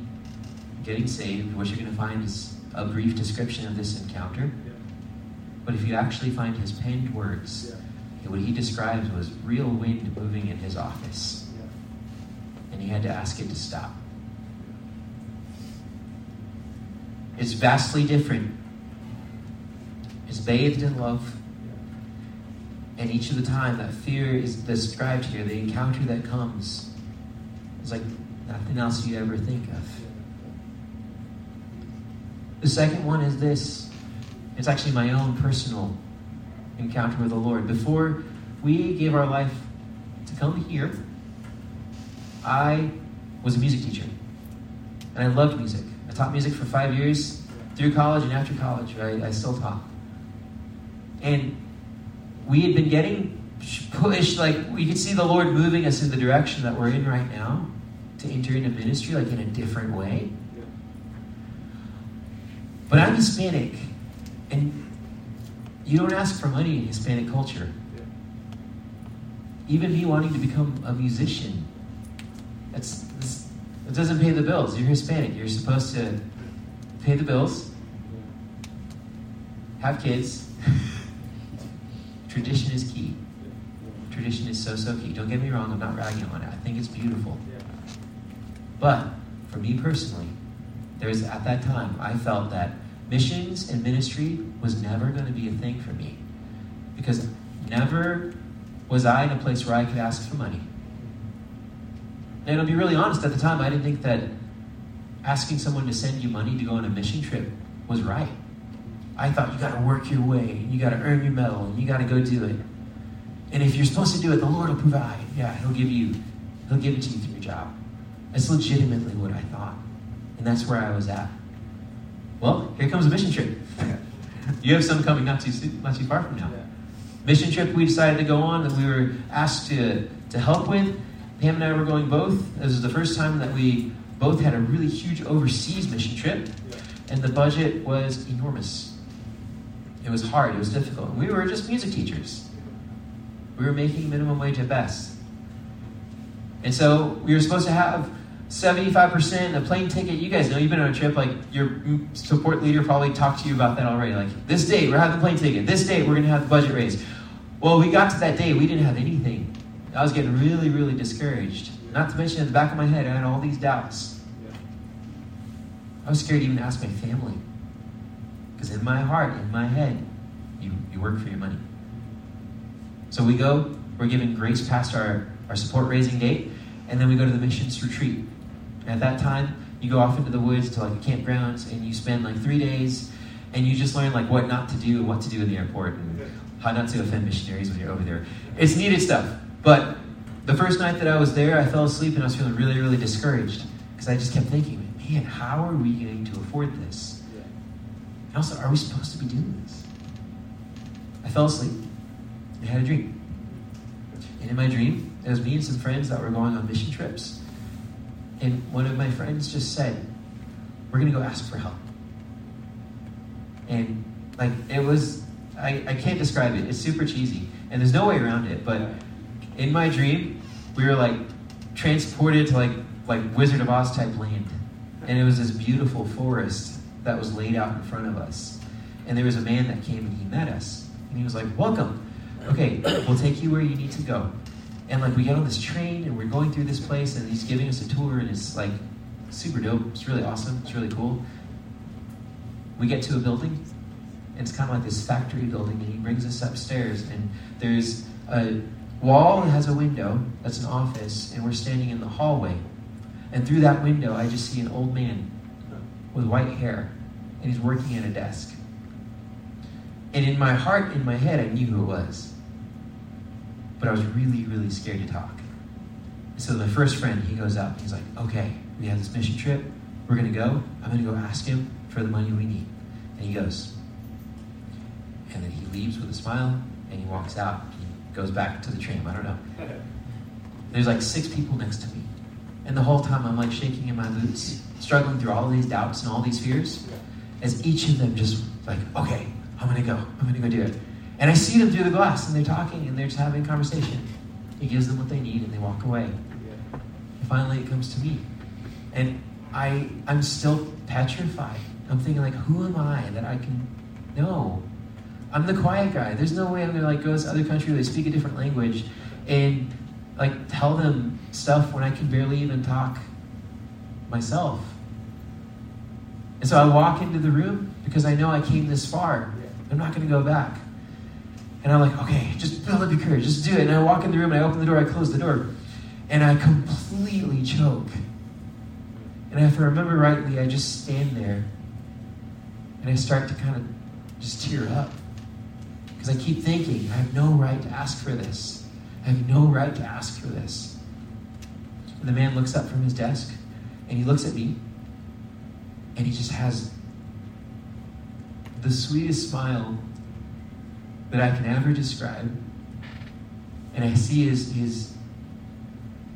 getting saved, what you're going to find is a brief description of this encounter. But if you actually find his penned words, what he describes was real wind moving in his office. And he had to ask it to stop. It's vastly different. It's bathed in love. And each of the time that fear is described here, the encounter that comes, is like nothing else you ever think of. The second one is this it's actually my own personal encounter with the Lord. Before we gave our life to come here, I was a music teacher. And I loved music. I taught music for five years through college and after college. I, I still taught. And we had been getting pushed, like, we could see the Lord moving us in the direction that we're in right now to enter into ministry, like in a different way. But I'm Hispanic, and you don't ask for money in Hispanic culture. Even me wanting to become a musician, that's, that's it doesn't pay the bills. You're Hispanic. You're supposed to pay the bills, have kids. Tradition is key. Tradition is so, so key. Don't get me wrong, I'm not ragging on it. I think it's beautiful. But for me personally, there's at that time, I felt that missions and ministry was never going to be a thing for me. Because never was I in a place where I could ask for money. And I'll be really honest, at the time, I didn't think that asking someone to send you money to go on a mission trip was right. I thought you got to work your way, and you got to earn your medal, and you got to go do it. And if you're supposed to do it, the Lord will provide. Yeah, He'll give you, He'll give it to you through your job. That's legitimately what I thought, and that's where I was at. Well, here comes a mission trip. you have some coming not too not too far from now. Mission trip we decided to go on that we were asked to to help with. Pam and I were going both. This was the first time that we both had a really huge overseas mission trip, and the budget was enormous. It was hard, it was difficult. And we were just music teachers. We were making minimum wage at best. And so we were supposed to have 75% a plane ticket. You guys know you've been on a trip, like your support leader probably talked to you about that already. Like, this date, we're having the plane ticket. This date, we're going to have the budget raised. Well, we got to that day, we didn't have anything. I was getting really, really discouraged. Not to mention, in the back of my head, I had all these doubts. I was scared to even ask my family. Because in my heart, in my head, you, you work for your money. So we go, we're given grace past our, our support raising date, and then we go to the missions retreat. At that time, you go off into the woods to like a campground, and you spend like three days, and you just learn like what not to do and what to do in the airport, and how not to offend missionaries when you're over there. It's needed stuff. But the first night that I was there, I fell asleep and I was feeling really, really discouraged because I just kept thinking, man, how are we going to afford this? And also, are we supposed to be doing this? I fell asleep and had a dream. And in my dream, it was me and some friends that were going on mission trips. And one of my friends just said, We're going to go ask for help. And like, it was, I, I can't describe it. It's super cheesy. And there's no way around it. But in my dream, we were like transported to like, like Wizard of Oz type land. And it was this beautiful forest that was laid out in front of us. And there was a man that came and he met us. And he was like, Welcome. Okay, we'll take you where you need to go. And like we get on this train and we're going through this place and he's giving us a tour and it's like super dope. It's really awesome. It's really cool. We get to a building and it's kind of like this factory building and he brings us upstairs and there's a wall that has a window that's an office and we're standing in the hallway. And through that window I just see an old man with white hair and he's working at a desk. And in my heart, in my head, I knew who it was. But I was really, really scared to talk. So my first friend, he goes up. He's like, okay, we have this mission trip. We're going to go. I'm going to go ask him for the money we need. And he goes. And then he leaves with a smile and he walks out. He goes back to the tram. I don't know. There's like six people next to me. And the whole time I'm like shaking in my boots, struggling through all these doubts and all these fears, as each of them just like, okay, I'm gonna go. I'm gonna go do it. And I see them through the glass, and they're talking, and they're just having a conversation. He gives them what they need, and they walk away. And finally, it comes to me, and I, I'm still petrified. I'm thinking like, who am I that I can? No, I'm the quiet guy. There's no way I'm gonna like go to this other country where they speak a different language, and like tell them stuff when I can barely even talk myself. And so I walk into the room because I know I came this far. I'm not going to go back. And I'm like, okay, just build up your courage, just do it. And I walk in the room and I open the door, I close the door, and I completely choke. And if I remember rightly, I just stand there and I start to kind of just tear up. Because I keep thinking, I have no right to ask for this. I have no right to ask for this. And the man looks up from his desk and he looks at me and he just has the sweetest smile that I can ever describe. And I see his his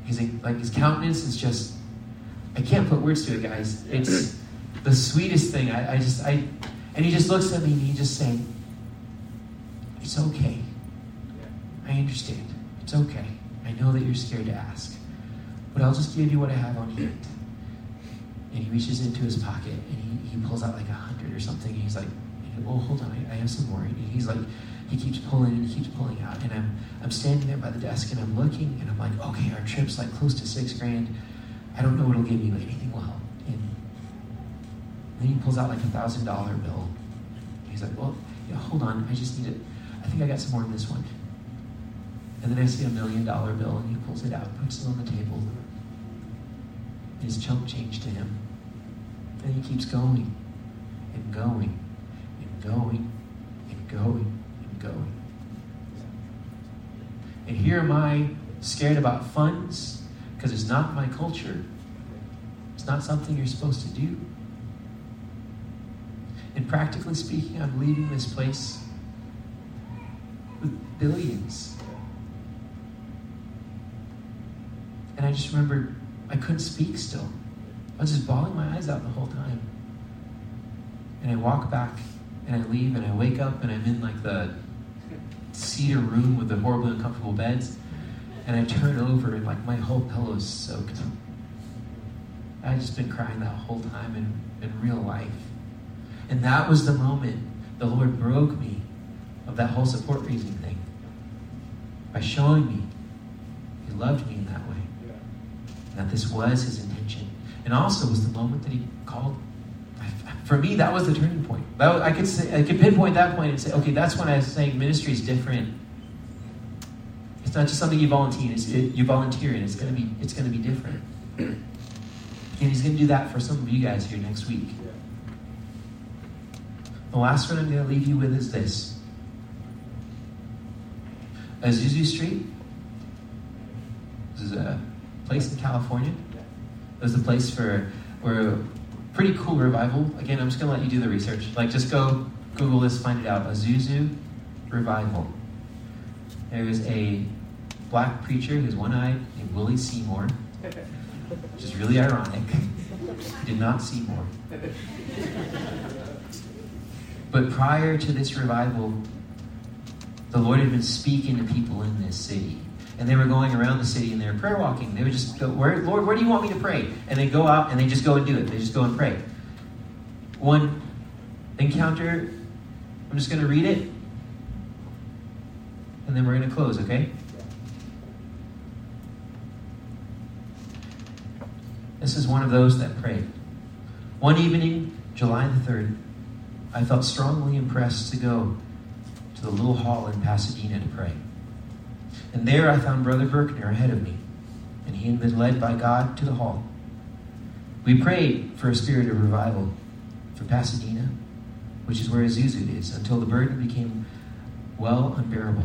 his like his countenance is just I can't put words to it, guys. It's the sweetest thing. I, I just I and he just looks at me and he just saying, It's okay. I understand. It's okay. I know that you're scared to ask. But I'll just give you what I have on hand. And he reaches into his pocket and he, he pulls out like a hundred or something. And he's like, oh, hold on, I, I have some more. And he's like, he keeps pulling and he keeps pulling out. And I'm, I'm standing there by the desk and I'm looking and I'm like, okay, our trip's like close to six grand. I don't know what'll give you anything well. And then he pulls out like a thousand dollar bill. He's like, well, hold on, I just need it. I think I got some more in this one. And then I see a million dollar bill and he pulls it out, puts it on the table. His chump change to him. And he keeps going and going and going and going going. And here am I scared about funds because it's not my culture. It's not something you're supposed to do. And practically speaking, I'm leaving this place with billions. And I just remember I couldn't speak still. I was just bawling my eyes out the whole time. And I walk back and I leave and I wake up and I'm in like the cedar room with the horribly uncomfortable beds. And I turn over and like my whole pillow is soaked. I just been crying that whole time in, in real life. And that was the moment the Lord broke me of that whole support raising thing by showing me He loved me in that way. That this was His intention. And also was the moment that He called. For me, that was the turning point. That, I could say, I could pinpoint that point and say, okay, that's when I was saying ministry is different. It's not just something you volunteer. It's, it, you volunteer, and it's gonna be it's gonna be different. And He's gonna do that for some of you guys here next week. The last one I'm to leave you with is this. Azusa Street. This is a place in California. It was a place for where pretty cool revival. Again, I'm just to let you do the research. Like, just go Google this, find it out. Azusa Revival. There was a black preacher who's one-eyed named Willie Seymour, which is really ironic. Did not see more. But prior to this revival, the Lord had been speaking to people in this city. And they were going around the city and they were prayer walking. They would just go, where, Lord, where do you want me to pray? And they go out and they just go and do it. They just go and pray. One encounter, I'm just going to read it. And then we're going to close, okay? This is one of those that prayed. One evening, July the 3rd, I felt strongly impressed to go to the little hall in Pasadena to pray. And there I found Brother Berkner ahead of me, and he had been led by God to the hall. We prayed for a spirit of revival for Pasadena, which is where Azusa is, until the burden became well unbearable.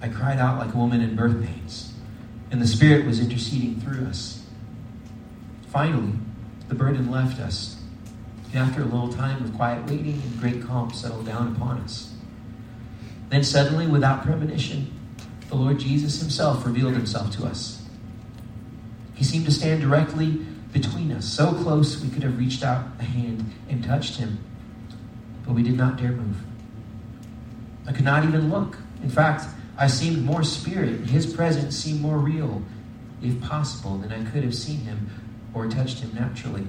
I cried out like a woman in birth pains, and the Spirit was interceding through us. Finally, the burden left us, and after a little time of quiet waiting and great calm settled down upon us. Then suddenly, without premonition, the Lord Jesus himself revealed himself to us. He seemed to stand directly between us, so close we could have reached out a hand and touched him, but we did not dare move. I could not even look. In fact, I seemed more spirit. His presence seemed more real, if possible, than I could have seen him or touched him naturally.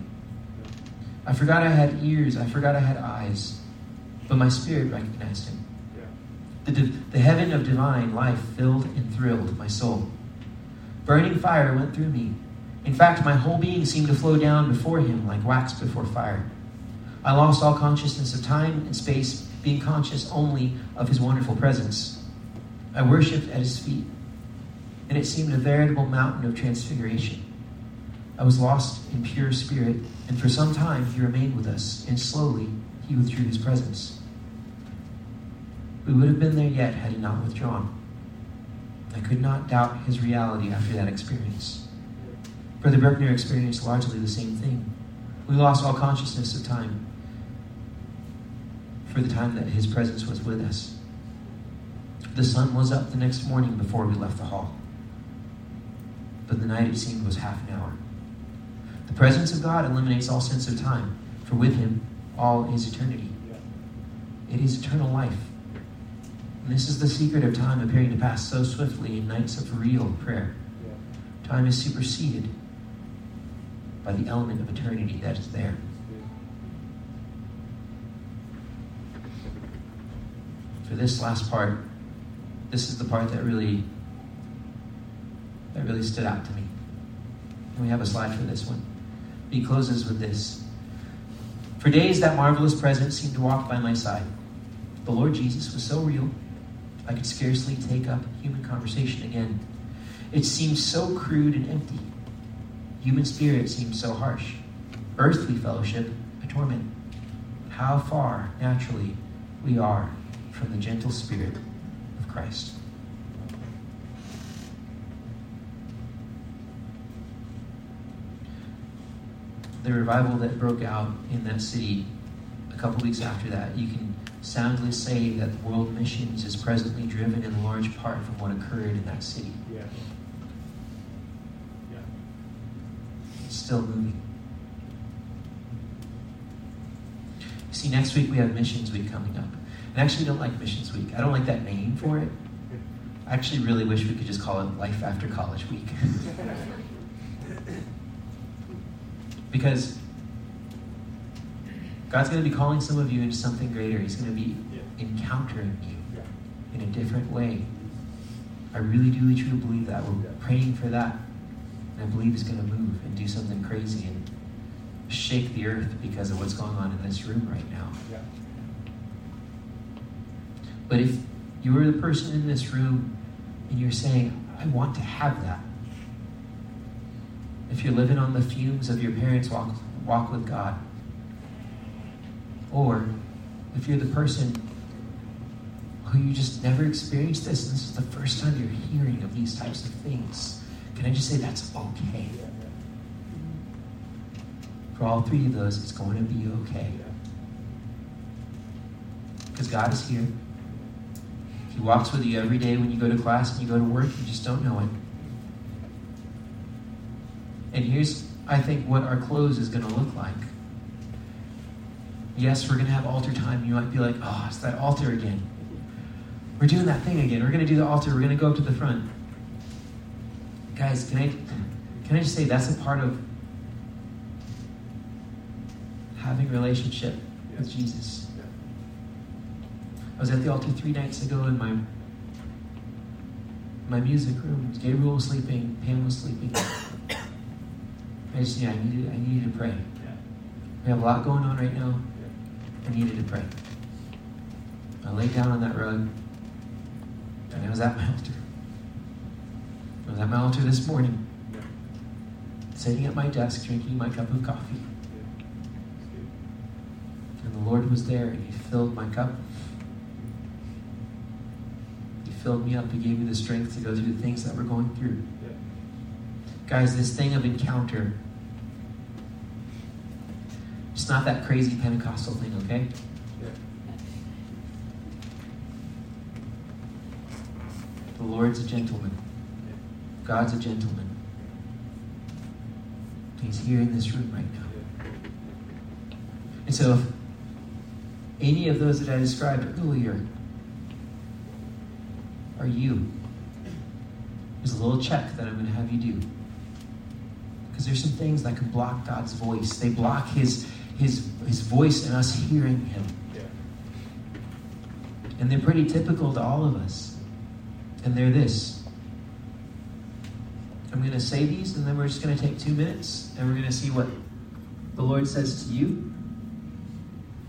I forgot I had ears, I forgot I had eyes, but my spirit recognized him. The, the heaven of divine life filled and thrilled my soul. Burning fire went through me. In fact, my whole being seemed to flow down before him like wax before fire. I lost all consciousness of time and space, being conscious only of his wonderful presence. I worshipped at his feet, and it seemed a veritable mountain of transfiguration. I was lost in pure spirit, and for some time he remained with us, and slowly he withdrew his presence. We would have been there yet had he not withdrawn. I could not doubt his reality after that experience. Brother Bruckner experienced largely the same thing. We lost all consciousness of time for the time that his presence was with us. The sun was up the next morning before we left the hall. But the night, it seemed, was half an hour. The presence of God eliminates all sense of time, for with him, all is eternity. It is eternal life. And this is the secret of time appearing to pass so swiftly in nights of real prayer. Time is superseded by the element of eternity that is there. For this last part, this is the part that really that really stood out to me. And we have a slide for this one. He closes with this. For days that marvelous presence seemed to walk by my side. The Lord Jesus was so real, I could scarcely take up human conversation again. It seemed so crude and empty. Human spirit seemed so harsh. Earthly fellowship, a torment. How far, naturally, we are from the gentle spirit of Christ. The revival that broke out in that city a couple weeks after that, you can soundly say that the world missions is presently driven in large part from what occurred in that city. Yeah. Yeah. It's still moving. See, next week we have Missions Week coming up. And I actually don't like Missions Week. I don't like that name for it. I actually really wish we could just call it Life After College Week. because God's going to be calling some of you into something greater. He's going to be Yeah. encountering you Yeah. in a different way. I really, do, truly believe that. We're praying for that. And I believe He's going to move and do something crazy and shake the earth because of what's going on in this room right now. Yeah. But if you were the person in this room and you're saying, I want to have that, if you're living on the fumes of your parents' walk, walk with God, or if you're the person who you just never experienced this, and this is the first time you're hearing of these types of things, can I just say that's okay? For all three of those, it's going to be okay. Because God is here. He walks with you every day when you go to class and you go to work. You just don't know it. And here's, I think, what our close is going to look like. Yes, we're going to have altar time. You might be like, oh, it's that altar again. We're doing that thing again. We're going to do the altar. We're going to go up to the front. Guys, can I, can I just say that's a part of having a relationship with Jesus. I was at the altar three nights ago in my my music room. Gabriel was sleeping, Pam was sleeping. I just yeah, I needed I needed to pray. We have a lot going on right now. I needed to pray. I laid down on that rug and I was at my altar. I was at my altar this morning, sitting at my desk drinking my cup of coffee. And the Lord was there and He filled my cup. He filled me up. He gave me the strength to go through the things that we're going through. Guys, this thing of encounter, it's not that crazy Pentecostal thing, okay? The Lord's a gentleman. God's a gentleman. He's here in this room right now. And so, if any of those that I described earlier are you, there's a little check that I'm going to have you do. Because there's some things that can block God's voice. They block His His His voice and us hearing Him. And they're pretty typical to all of us. And they're this. I'm going to say these, and then we're just going to take two minutes, and we're going to see what the Lord says to you.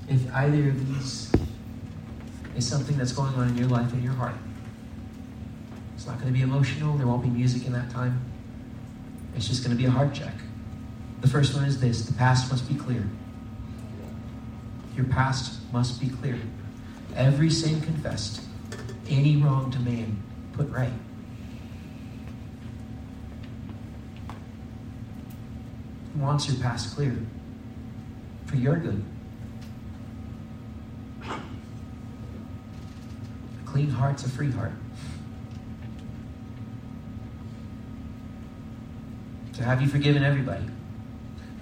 If either of these is something that's going on in your life in your heart, it's not going to be emotional. There won't be music in that time. It's just going to be a heart check. The first one is this the past must be clear. Your past must be clear. Every sin confessed, any wrong to man put right. He wants your past clear for your good. A clean heart's a free heart. So have you forgiven everybody?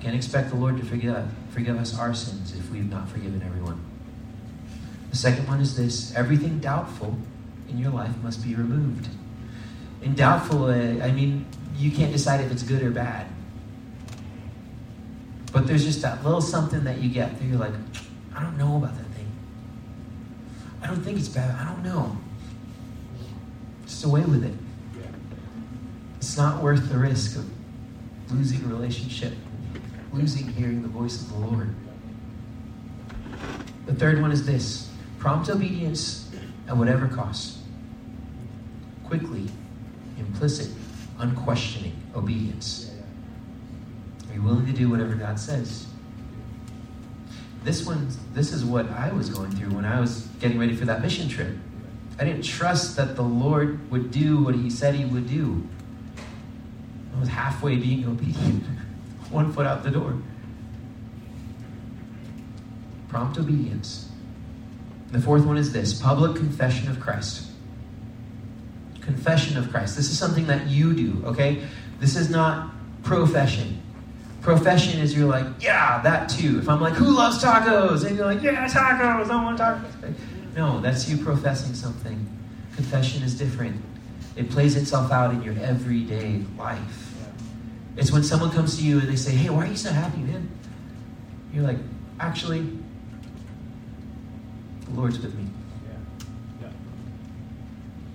Can't expect the Lord to forgive, forgive us our sins if we've not forgiven everyone. The second one is this everything doubtful in your life must be removed. And doubtful, uh, I mean, you can't decide if it's good or bad. But there's just that little something that you get that you're like, I don't know about that thing. I don't think it's bad. I don't know. Just away with it. It's not worth the risk of losing a relationship, losing hearing the voice of the Lord. The third one is this prompt obedience at whatever cost. Quickly, implicit, unquestioning obedience. Are you willing to do whatever God says? This one, this is what I was going through when I was getting ready for that mission trip. I didn't trust that the Lord would do what He said He would do. I was halfway being obedient, one foot out the door. Prompt obedience. The fourth one is this public confession of Christ. Confession of Christ. This is something that you do, okay? This is not profession. Profession is you're like, yeah, that too. If I'm like, who loves tacos? And you're like, yeah, tacos, I want tacos. No, that's you professing something. Confession is different. It plays itself out in your everyday life. It's when someone comes to you and they say, hey, why are you so happy, man? You're like, actually, the Lord's with me.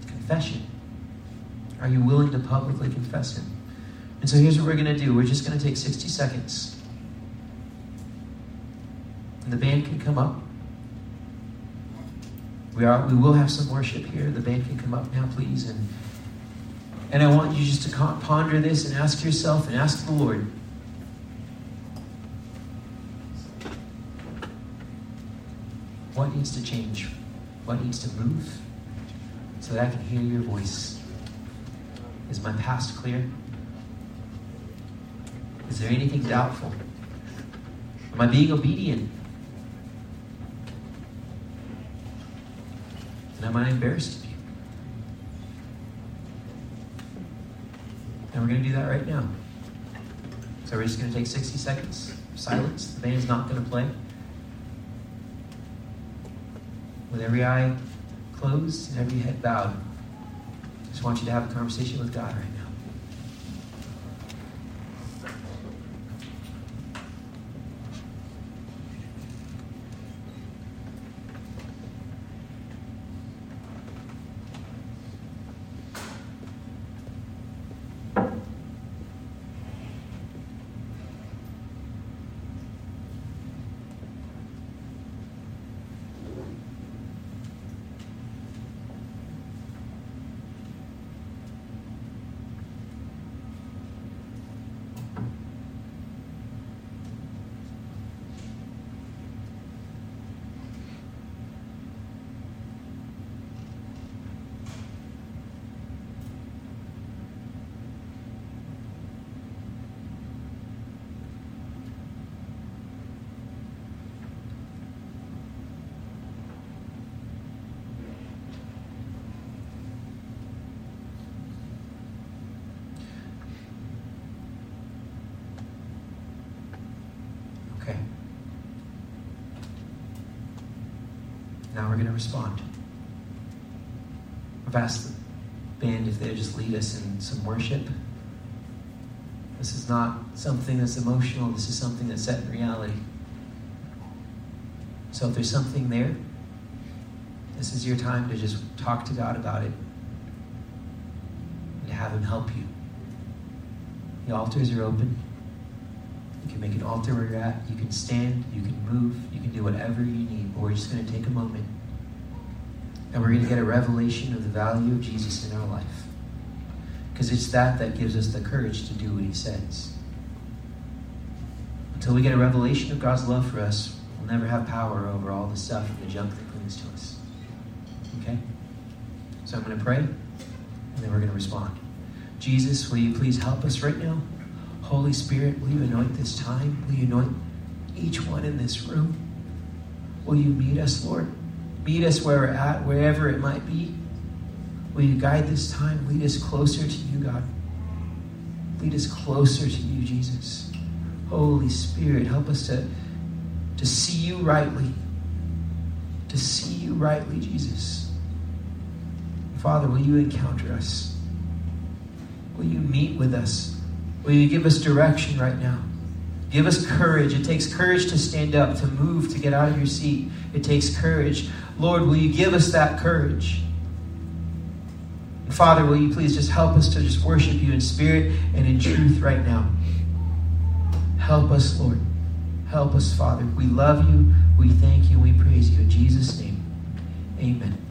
Confession. Are you willing to publicly confess Him? And so here's what we're going to do we're just going to take 60 seconds. And the band can come up. We, are, we will have some worship here. The band can come up now, please. And, and I want you just to ponder this and ask yourself and ask the Lord what needs to change? What needs to move so that I can hear your voice? Is my past clear? Is there anything doubtful? Am I being obedient? And am I embarrassed of you? And we're going to do that right now. So we're just going to take 60 seconds. Silence. The band's not going to play. With every eye closed and every head bowed. I just want you to have a conversation with God right now. Okay. Now we're going to respond. I've asked the band if they'll just lead us in some worship. This is not something that's emotional, this is something that's set in reality. So if there's something there, this is your time to just talk to God about it and to have Him help you. The altars are open. You can make an altar where you're at. You can stand. You can move. You can do whatever you need. But we're just going to take a moment. And we're going to get a revelation of the value of Jesus in our life. Because it's that that gives us the courage to do what he says. Until we get a revelation of God's love for us, we'll never have power over all the stuff and the junk that clings to us. Okay? So I'm going to pray, and then we're going to respond. Jesus, will you please help us right now? Holy Spirit, will you anoint this time? Will you anoint each one in this room? Will you meet us, Lord? Meet us where we're at, wherever it might be. Will you guide this time? Lead us closer to you, God. Lead us closer to you, Jesus. Holy Spirit, help us to, to see you rightly. To see you rightly, Jesus. Father, will you encounter us? Will you meet with us? Will you give us direction right now? Give us courage. It takes courage to stand up, to move, to get out of your seat. It takes courage. Lord, will you give us that courage? And Father, will you please just help us to just worship you in spirit and in truth right now? Help us, Lord. Help us, Father. We love you. We thank you. We praise you. In Jesus' name, amen.